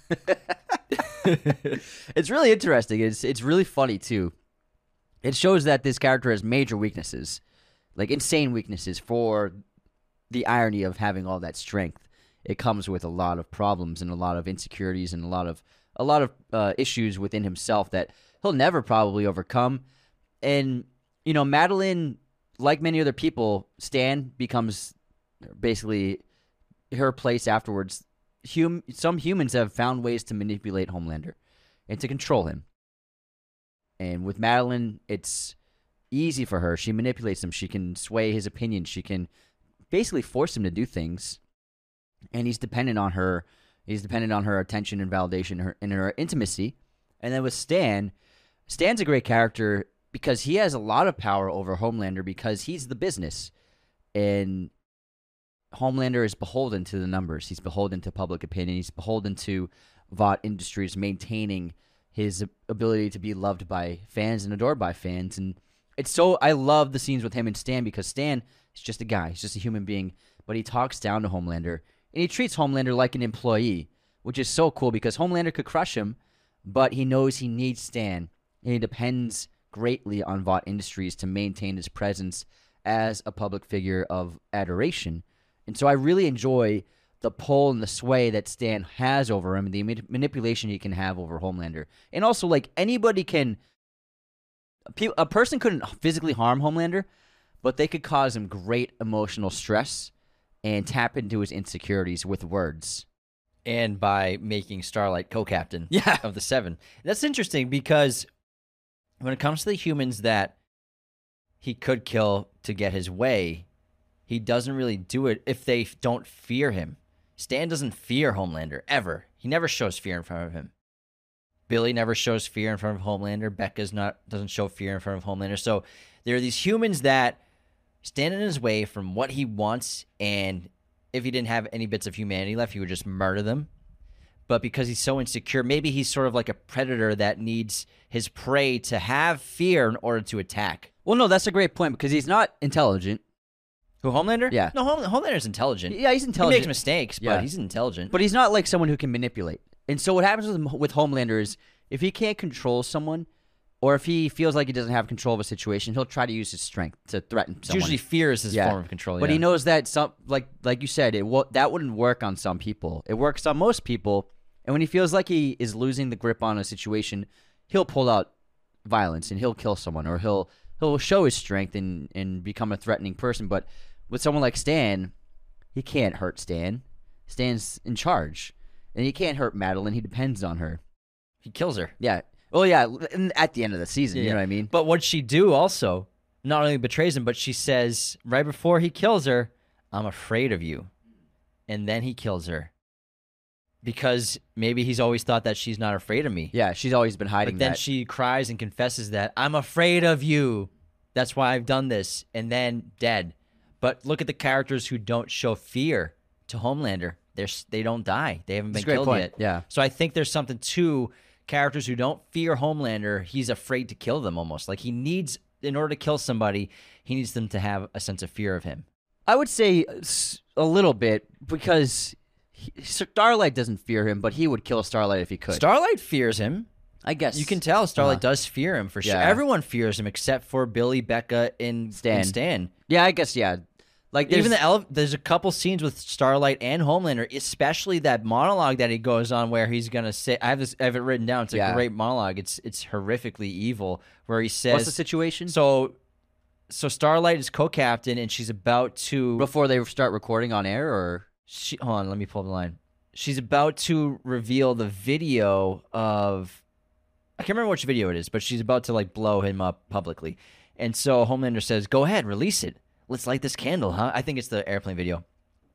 S1: it's really interesting. It's it's really funny too. It shows that this character has major weaknesses, like insane weaknesses. For the irony of having all that strength, it comes with a lot of problems and a lot of insecurities and a lot of a lot of uh, issues within himself that he'll never probably overcome. And you know, Madelyn, like many other people, Stan becomes basically her place afterwards. Hum- some humans have found ways to manipulate Homelander and to control him. And with Madelyn, it's easy for her. She manipulates him. She can sway his opinion. She can basically force him to do things. And he's dependent on her. He's dependent on her attention and validation her, and her intimacy. And then with Stan, Stan's a great character because he has a lot of power over Homelander because he's the business. And Homelander is beholden to the numbers. He's beholden to public opinion. He's beholden to Vought Industries maintaining his ability to be loved by fans and adored by fans. And it's so I love the scenes with him and Stan because Stan is just a guy. He's just a human being, but he talks down to Homelander and he treats Homelander like an employee, which is so cool because Homelander could crush him, but he knows he needs Stan and he depends greatly on Vought Industries to maintain his presence as a public figure of adoration. And so I really enjoy the pull and the sway that Stan has over him the manipulation he can have over Homelander. And also, like, anybody can. a person couldn't physically harm Homelander, but they could cause him great emotional stress and tap into his insecurities with words.
S2: and by making Starlight co-captain
S1: Yeah.
S2: of the Seven. That's interesting because when it comes to the humans that he could kill to get his way, he doesn't really do it if they don't fear him. Stan doesn't fear Homelander ever. He never shows fear in front of him. Billy never shows fear in front of Homelander. Becca's not doesn't show fear in front of Homelander. So there are these humans that stand in his way from what he wants, and if he didn't have any bits of humanity left, he would just murder them. But because he's so insecure, maybe he's sort of like a predator that needs his prey to have fear in order to attack.
S1: Well, no, that's a great point because he's not intelligent.
S2: Who Homelander?
S1: Yeah.
S2: No, Home- Homelander's intelligent.
S1: Yeah, he's intelligent.
S2: He
S1: intelligent.
S2: makes mistakes,
S1: Yeah.
S2: but he's intelligent.
S1: But he's not like someone who can manipulate. And so what happens with with Homelander is if he can't control someone, or if he feels like he doesn't have control of a situation, he'll try to use his strength to threaten
S2: It's
S1: someone.
S2: usually fear is his
S1: Yeah.
S2: form of control.
S1: But
S2: yeah.
S1: he knows that some like like you said, it wo- that wouldn't work on some people. It works on most people. And when he feels like he is losing the grip on a situation, he'll pull out violence and he'll kill someone or he'll he'll show his strength and and become a threatening person. But with someone like Stan, he can't hurt Stan. Stan's in charge, and he can't hurt Madelyn. He depends on her.
S2: he kills her.
S1: Yeah. Well, yeah. At the end of the season, you
S2: Yeah.
S1: know what I mean.
S2: But what she do also not only betrays him, but she says right before he kills her, "I'm afraid of you," and then he kills her because maybe he's always thought that she's not afraid of me.
S1: Yeah, she's always been hiding
S2: But then
S1: that.
S2: she cries and confesses that I'm afraid of you. That's why I've done this, and then dead. But look at the characters who don't show fear to Homelander. They're they don't die. They haven't
S1: That's
S2: been killed
S1: point.
S2: yet.
S1: Yeah.
S2: So I think there's something to characters who don't fear Homelander. He's afraid to kill them almost. Like he needs in order to kill somebody, he needs them to have a sense of fear of him.
S1: I would say uh, a little bit because he, Starlight doesn't fear him, but he would kill Starlight if he could.
S2: Starlight fears him.
S1: I guess
S2: You can tell Starlight
S1: Uh-huh.
S2: does fear him for sure.
S1: Yeah.
S2: Everyone fears him except for Billy, Becca, and
S1: Stan.
S2: And Stan.
S1: Yeah, I guess yeah. Like
S2: Even the ele- there's a couple scenes with Starlight and Homelander, especially that monologue that he goes on where he's gonna say, "I have this, I have it written down. It's a
S1: Yeah.
S2: great monologue. It's it's horrifically evil." Where he says,
S1: what's the situation?
S2: So, so Starlight is co-captain and she's about to.
S1: Before they start recording on air, or
S2: She, hold on, let me pull the line. She's about to reveal the video of. I can't remember which video it is, but she's about to like blow him up publicly, and so Homelander says, "Go ahead, release it. Let's light this candle, huh?" I think it's the airplane video.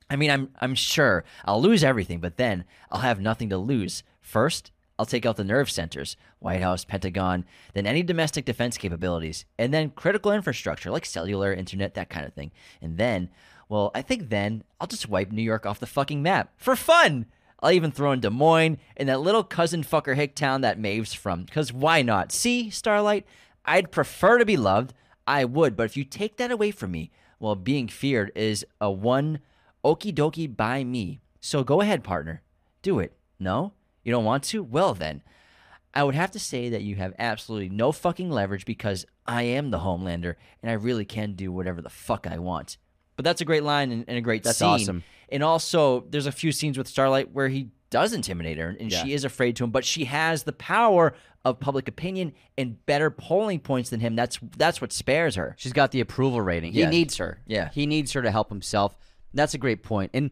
S2: I mean, I'm I'm sure I'll lose everything, but then I'll have nothing to lose. First, I'll take out the nerve centers, White House, Pentagon, then any domestic defense capabilities, and then critical infrastructure like cellular, internet, that kind of thing. And then, well, I think then I'll just wipe New York off the fucking map for fun. I'll even throw in Des Moines and that little cousin fucker hick town that Maeve's from. Because why not? See, Starlight, I'd prefer to be loved. I would, but if you take that away from me, well, being feared is a one okie dokie by me. So go ahead, partner. Do it. No? You don't want to? Well, then. I would have to say that you have absolutely no fucking leverage because I am the Homelander and I really can do whatever the fuck I want. But that's a great line and, and a great
S1: That's
S2: scene.
S1: awesome.
S2: And also, there's a few scenes with Starlight where he does intimidate her and
S1: Yeah.
S2: she is afraid to him, but she has the power of public opinion and better polling points than him. That's that's what spares her.
S1: she's got the approval rating. He
S2: Yeah.
S1: needs her.
S2: Yeah.
S1: he needs her to help himself. That's a great point. And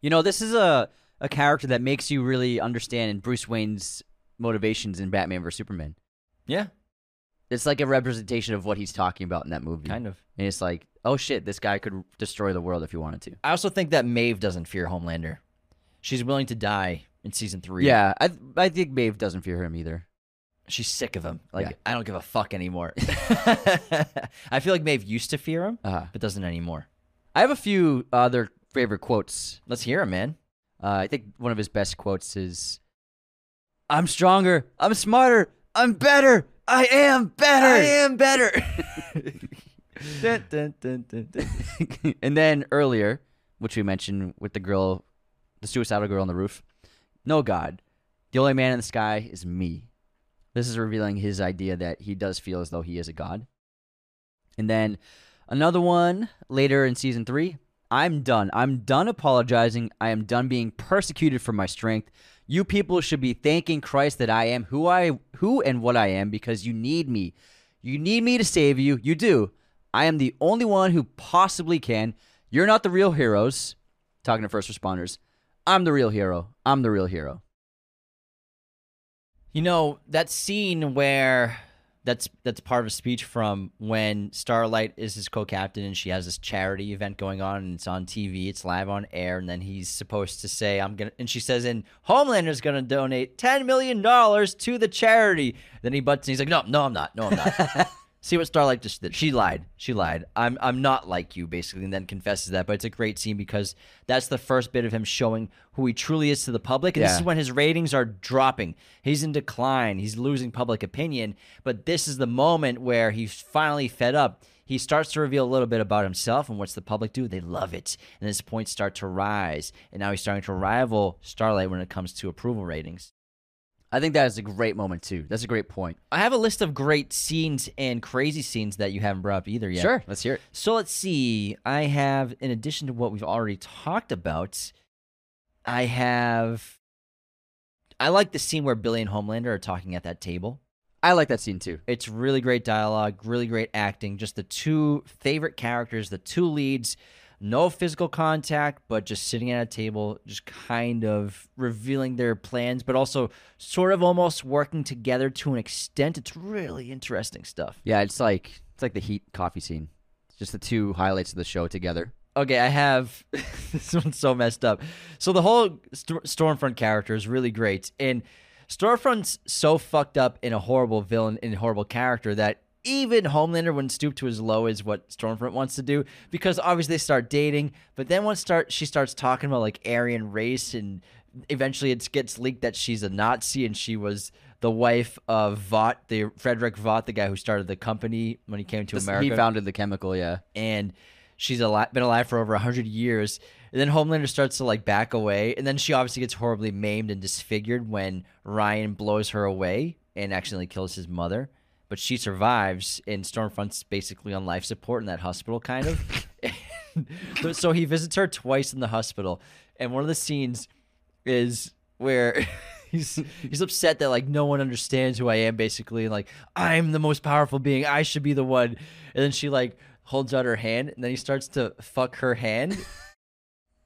S1: you know, this is a a character that makes you really understand Bruce Wayne's motivations in Batman vs Superman.
S2: Yeah,
S1: It's like a representation of what he's talking about in that movie.
S2: kind of.
S1: And it's like, oh shit, this guy could destroy the world if he wanted to.
S2: I also think that Maeve doesn't fear Homelander. She's willing to die in season three.
S1: Yeah, I I think Maeve doesn't fear him either.
S2: She's sick of him. Like,
S1: Yeah.
S2: I don't give a fuck anymore. I feel like Maeve used to fear him,
S1: Uh,
S2: but doesn't anymore.
S1: I have a few other favorite quotes.
S2: Let's hear him, man.
S1: Uh, I think one of his best quotes is, "I'm stronger. I'm smarter. I'm better. I am better.
S2: I am better. Dun, dun, dun,
S1: and then earlier, which we mentioned with the girl, the suicidal girl on the roof. No God, the only man in the sky is me. This is revealing his idea that he does feel as though he is a god. And then another one later in season three. I'm done. I'm done apologizing. I am done being persecuted for my strength. You people should be thanking Christ that I am who I who and what I am because you need me. You need me to save you. You do. I am the only one who possibly can. You're not the real heroes. Talking to first responders. I'm the real hero. I'm the real hero.
S2: You know that scene where that's that's part of a speech from when Starlight is his co-captain and she has this charity event going on and it's on TV, it's live on air, and then he's supposed to say, "I'm gonna," and she says, "And Homelander's gonna donate ten million dollars to the charity." Then he butts and he's like, "No, no, I'm not. No, I'm not." See what Starlight just did. She lied. She lied. I'm I'm not like you, basically, and then confesses that. But it's a great scene because that's the first bit of him showing who he truly is to the public. And this is when his ratings are dropping. He's in decline. He's losing public opinion. But this is the moment where he's finally fed up. He starts to reveal a little bit about himself and what's the public do? They love it. And his points start to rise. And now he's starting to rival Starlight when it comes to approval ratings.
S1: I think that is a great moment too. That's a great point.
S2: I have a list of great scenes and crazy scenes that you haven't brought up either yet.
S1: Sure, let's hear it.
S2: So let's see. I have, in addition to what we've already talked about, I have. I like the scene where Billy and Homelander are talking at that table.
S1: I like that scene too.
S2: It's really great dialogue, really great acting. Just the two favorite characters, the two leads. No physical contact, but just sitting at a table, just kind of revealing their plans, but also sort of almost working together to an extent. It's really interesting stuff.
S1: Yeah, it's like it's like the Heat coffee scene. It's just the two highlights of the show together.
S2: Okay, I have this one's so messed up. So the whole St- Stormfront character is really great, and Stormfront's so fucked up in a horrible villain and horrible character that even Homelander wouldn't stoop to as low as what Stormfront wants to do because obviously they start dating, but then once start she starts talking about like Aryan race and eventually it gets leaked that she's a Nazi and she was the wife of Vought, the Frederick Vought, the guy who started the company when he came to
S1: This-
S2: America.
S1: He founded the chemical. Yeah,
S2: and she's ali- been alive for over 100 years. And then homelander starts to like back away and then she obviously gets horribly maimed and disfigured when ryan blows her away and accidentally kills his mother but she survives and stormfront's basically on life support in that hospital kind of. So he visits her twice in the hospital and one of the scenes is where he's he's upset that like no one understands who I am basically and like I'm the most powerful being. I should be the one. And then she like holds out her hand and then he starts to fuck her hand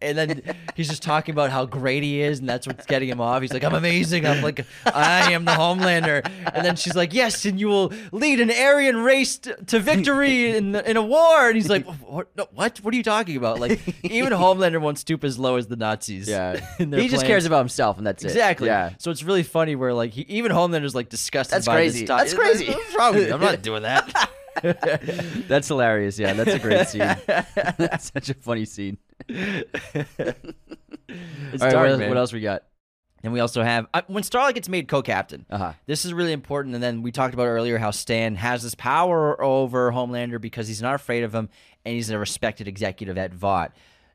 S2: and then he's just talking about how great he is and that's what's getting him off he's like I'm amazing I'm like I am the homelander and then she's like yes and you will lead an Aryan race t- to victory in the, in a war and he's like what no, what what are you talking about like even homelander won't stoop as low as the Nazis
S1: yeah. he just
S2: plans.
S1: cares about himself, and that's it.
S2: Exactly.
S1: Yeah.
S2: So it's really funny where like he, even Homelander's like disgusted.
S1: That's
S2: by
S1: crazy.
S2: This stuff.
S1: That's crazy.
S2: What's wrong with you? I'm not doing that.
S1: That's hilarious. Yeah, that's a great scene. that's such a funny scene. it's
S2: All right,
S1: dark,
S2: what- what
S1: else we got?
S2: and we also have uh, when Starlight gets made co-captain.
S1: Uh huh.
S2: This is really important. And then we talked about earlier how Stan has this power over Homelander because he's not afraid of him and he's a respected executive at Vought.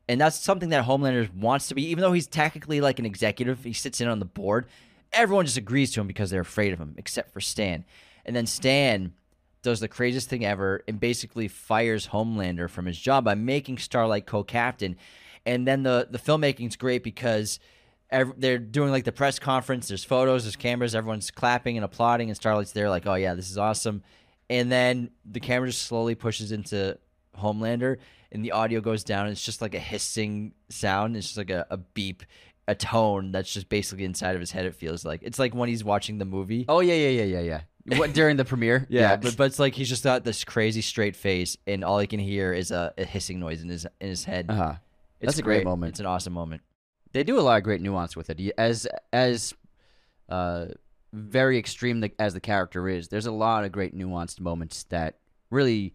S2: And that's something that Homelander wants to be, even though he's technically like an executive, he sits in on the board. Everyone just agrees to him because they're afraid of him, except for Stan. And then Stan does the craziest thing ever and basically fires Homelander from his job by making Starlight co-captain. And then the the filmmaking's great because ev- they're doing like the press conference. There's photos, there's cameras, everyone's clapping and applauding, and Starlight's there like, "Oh yeah, this is awesome." And then the camera just slowly pushes into Homelander, and the audio goes down. It's just like a hissing sound. It's just like a, a beep, a tone that's just basically inside of his head. It feels like it's like when he's watching the movie.
S1: Oh yeah, yeah, yeah, yeah, yeah. What during the premiere?
S2: Yeah, but, but it's like he's just got this crazy straight face, and all he can hear is a, a hissing noise in his in his head.
S1: uh huh.
S2: It's
S1: That's a great moment.
S2: It's an awesome moment.
S1: They do a lot of great nuance with it. As as uh, very extreme the, as the character is, there's a lot of great nuanced moments that really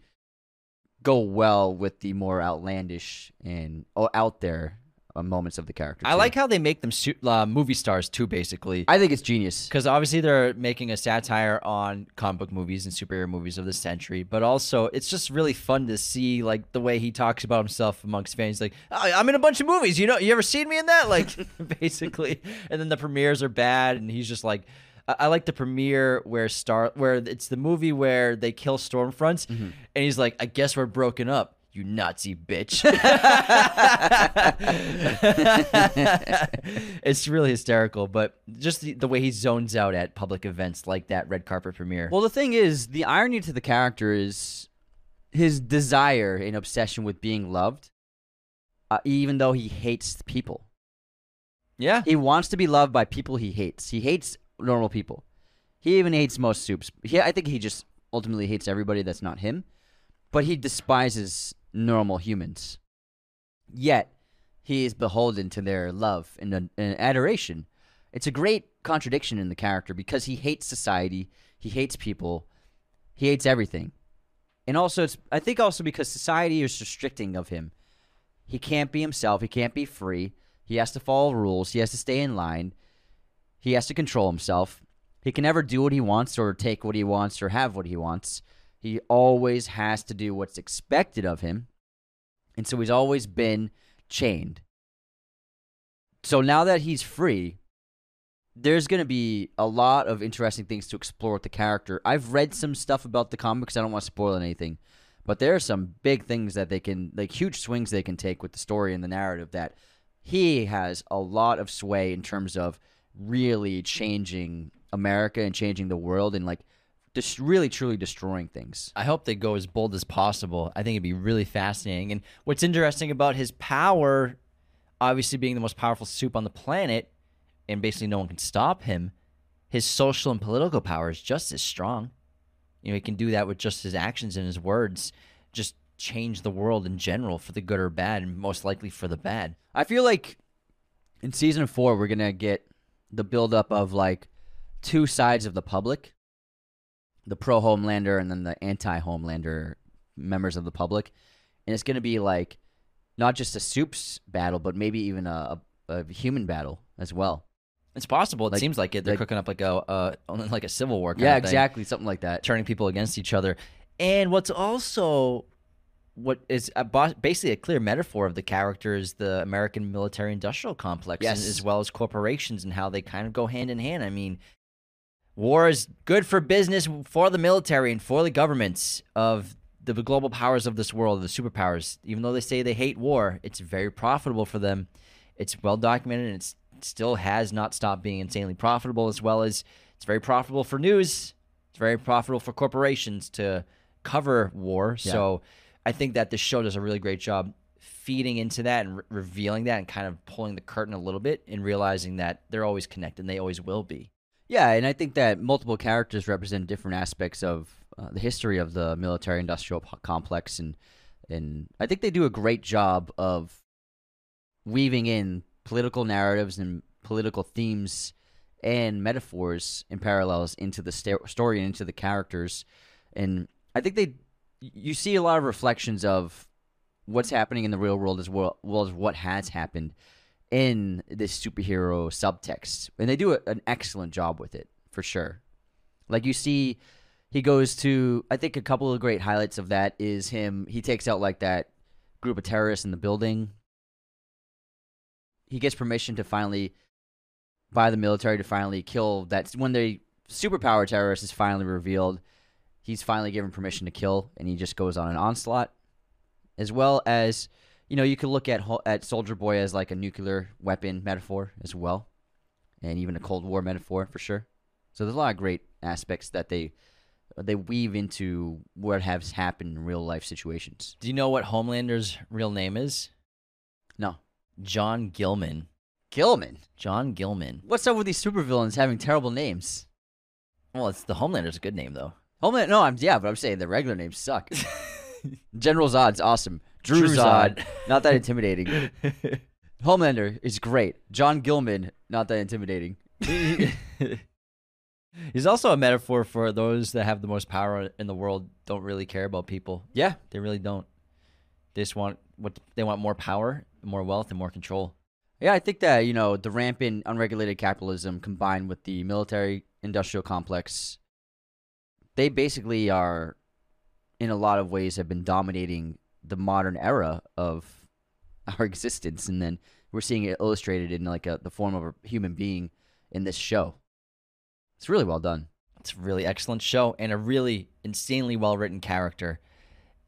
S1: go well with the more outlandish and oh, out there moments of the character.
S2: I
S1: too.
S2: like how they make them su- uh, movie stars too, basically.
S1: I think it's genius.
S2: Because obviously they're making a satire on comic book movies and superhero movies of the century, but also it's just really fun to see like the way he talks about himself amongst fans. Like, "Oh, I'm in a bunch of movies. You know, you ever seen me in that? Like, basically. And then the premieres are bad, and he's just like. I I like the premiere where Star, where it's the movie where they kill Stormfronts, and he's like, "I guess we're broken up, you Nazi bitch." it's really hysterical, but just the, the way he zones out at public events like that red carpet premiere.
S1: Well, the thing is, the irony to the character is his desire and obsession with being loved, uh, even though he hates people.
S2: yeah,
S1: He wants to be loved by people he hates. He hates normal people. He even hates most soups. He, I think he just ultimately hates everybody that's not him. But he despises normal humans. Yet, he is beholden to their love and, and adoration. It's a great contradiction in the character because he hates society, he hates people, he hates everything. And also, it's I think also because society is restricting of him. He can't be himself. He can't be free. He has to follow rules. He has to stay in line. He has to control himself. He can never do what he wants or take what he wants or have what he wants. He always has to do what's expected of him. And so he's always been chained. So now that he's free, there's going to be a lot of interesting things to explore with the character. I've read some stuff about the comics. I don't want to spoil anything, but there are some big things that they can, like huge swings they can take with the story and the narrative. That he has a lot of sway in terms of really changing America and changing the world and like just really truly destroying things.
S2: I hope they go as bold as possible. I think it'd be really fascinating. And what's interesting about his power, obviously being the most powerful soup on the planet, and basically no one can stop him, his social and political power is just as strong. You know, he can do that with just his actions and his words, just change the world in general for the good or bad, and most likely for the bad.
S1: I feel like in season four we're gonna get the buildup of like two sides of the public, the pro Homelander and then the anti Homelander members of the public, and it's gonna be like not just a soups battle, but maybe even a, a, a human battle as well.
S2: It's possible. It
S1: Like-
S2: seems like it. They're
S1: like-
S2: cooking up like a uh, like a civil war. Kind
S1: yeah,
S2: of thing.
S1: exactly, something like that.
S2: turning people against each other. And what's also what is a, basically a clear metaphor of the character is the American military industrial complex,
S1: Yes.
S2: as well as corporations and how they kind of go hand in hand. I mean, war is good for business for the military and for the governments of the global powers of this world, the superpowers. Even though they say they hate war, it's very profitable for them. It's well documented and it's, it still has not stopped being insanely profitable, as well as it's very profitable for news. It's very profitable for corporations to cover war. So I think that this show does a really great job feeding into that and re- revealing that and kind of pulling the curtain a little bit and realizing that they're always connected and they always will be.
S1: Yeah, and I think that multiple characters represent different aspects of uh, the history of the military-industrial complex, and and I think they do a great job of weaving in political narratives and political themes and metaphors and parallels into the sta- story and into the characters, and I think they you see a lot of reflections of what's happening in the real world as well, well as what has happened in this superhero subtext, and they do a, an excellent job with it for sure. Like you see, he goes to. I think a couple of great highlights of that is him. He takes out like that group of terrorists in the building. He gets permission to finally, by the military, to finally kill that. When the superpower terrorist is finally revealed, he's finally given permission to kill, and he just goes on an onslaught, as well as you know, you could look at at Soldier Boy as like a nuclear weapon metaphor as well, and even a Cold War metaphor for sure. So there's a lot of great aspects that they they weave into what has happened in real life situations.
S2: Do you know what Homelander's real name is?
S1: No,
S2: John Gillman.
S1: Gillman.
S2: John Gillman.
S1: What's up with these supervillains having terrible names?
S2: Well, it's the Homelander's a good name though.
S1: Homeland. No, I'm yeah, but I'm saying the regular names suck. General Zod's awesome. Drew, Zod,
S2: Zod.
S1: not that intimidating. Homelander is great. John Gillman, not that intimidating.
S2: He's also a metaphor for those that have the most power in the world don't really care about people.
S1: Yeah,
S2: They really don't. They just want what they want more power, more wealth, and more control.
S1: Yeah, I think that, you know, the rampant unregulated capitalism combined with the military industrial complex, they basically are, in a lot of ways, have been dominating the modern era of our existence. And then we're seeing it illustrated in like a, the form of a human being in this show. It's really well done.
S2: It's a really excellent show and a really insanely well written character.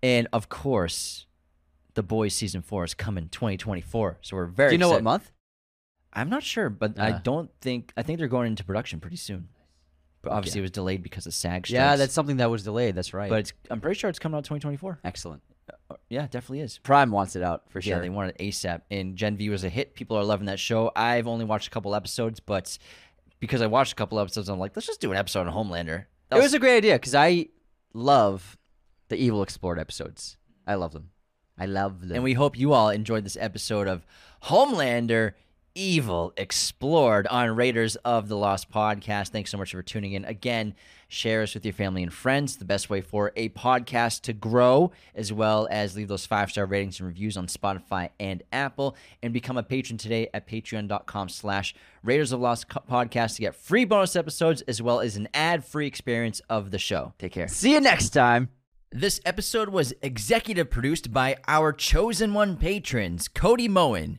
S2: And of course, The Boys season four is coming 2024. So we're very
S1: Do you know what month?
S2: I'm not sure, but I
S1: uh.
S2: don't think I think they're going into production pretty soon. But obviously,
S1: Okay.
S2: it was delayed because of SAG strikes.
S1: Yeah, that's something that was delayed. That's right.
S2: But it's, I'm pretty sure it's coming out 2024.
S1: excellent.
S2: Yeah, it definitely is.
S1: Prime wants it out for sure.
S2: Yeah, they want it ASAP. And Gen V was a hit. People are loving that show. I've only watched a couple episodes, but because I watched a couple episodes, I'm like, let's just do an episode on Homelander. That
S1: it was a great idea because I love the Evil Explored episodes. I love them. I love them.
S2: And we hope you all enjoyed this episode of Homelander Evil Explored on Raiders of the Lost podcast. Thanks so much for tuning in. Again, share us with your family and friends. The best way for a podcast to grow, as well as leave those five star ratings and reviews on Spotify and Apple. And become a patron today at patreon.com slash Raiders of Lost podcast to get free bonus episodes as well as an ad free experience of the show. Take care.
S1: See you next time.
S2: This episode was executive produced by our chosen one patrons Cody Moen,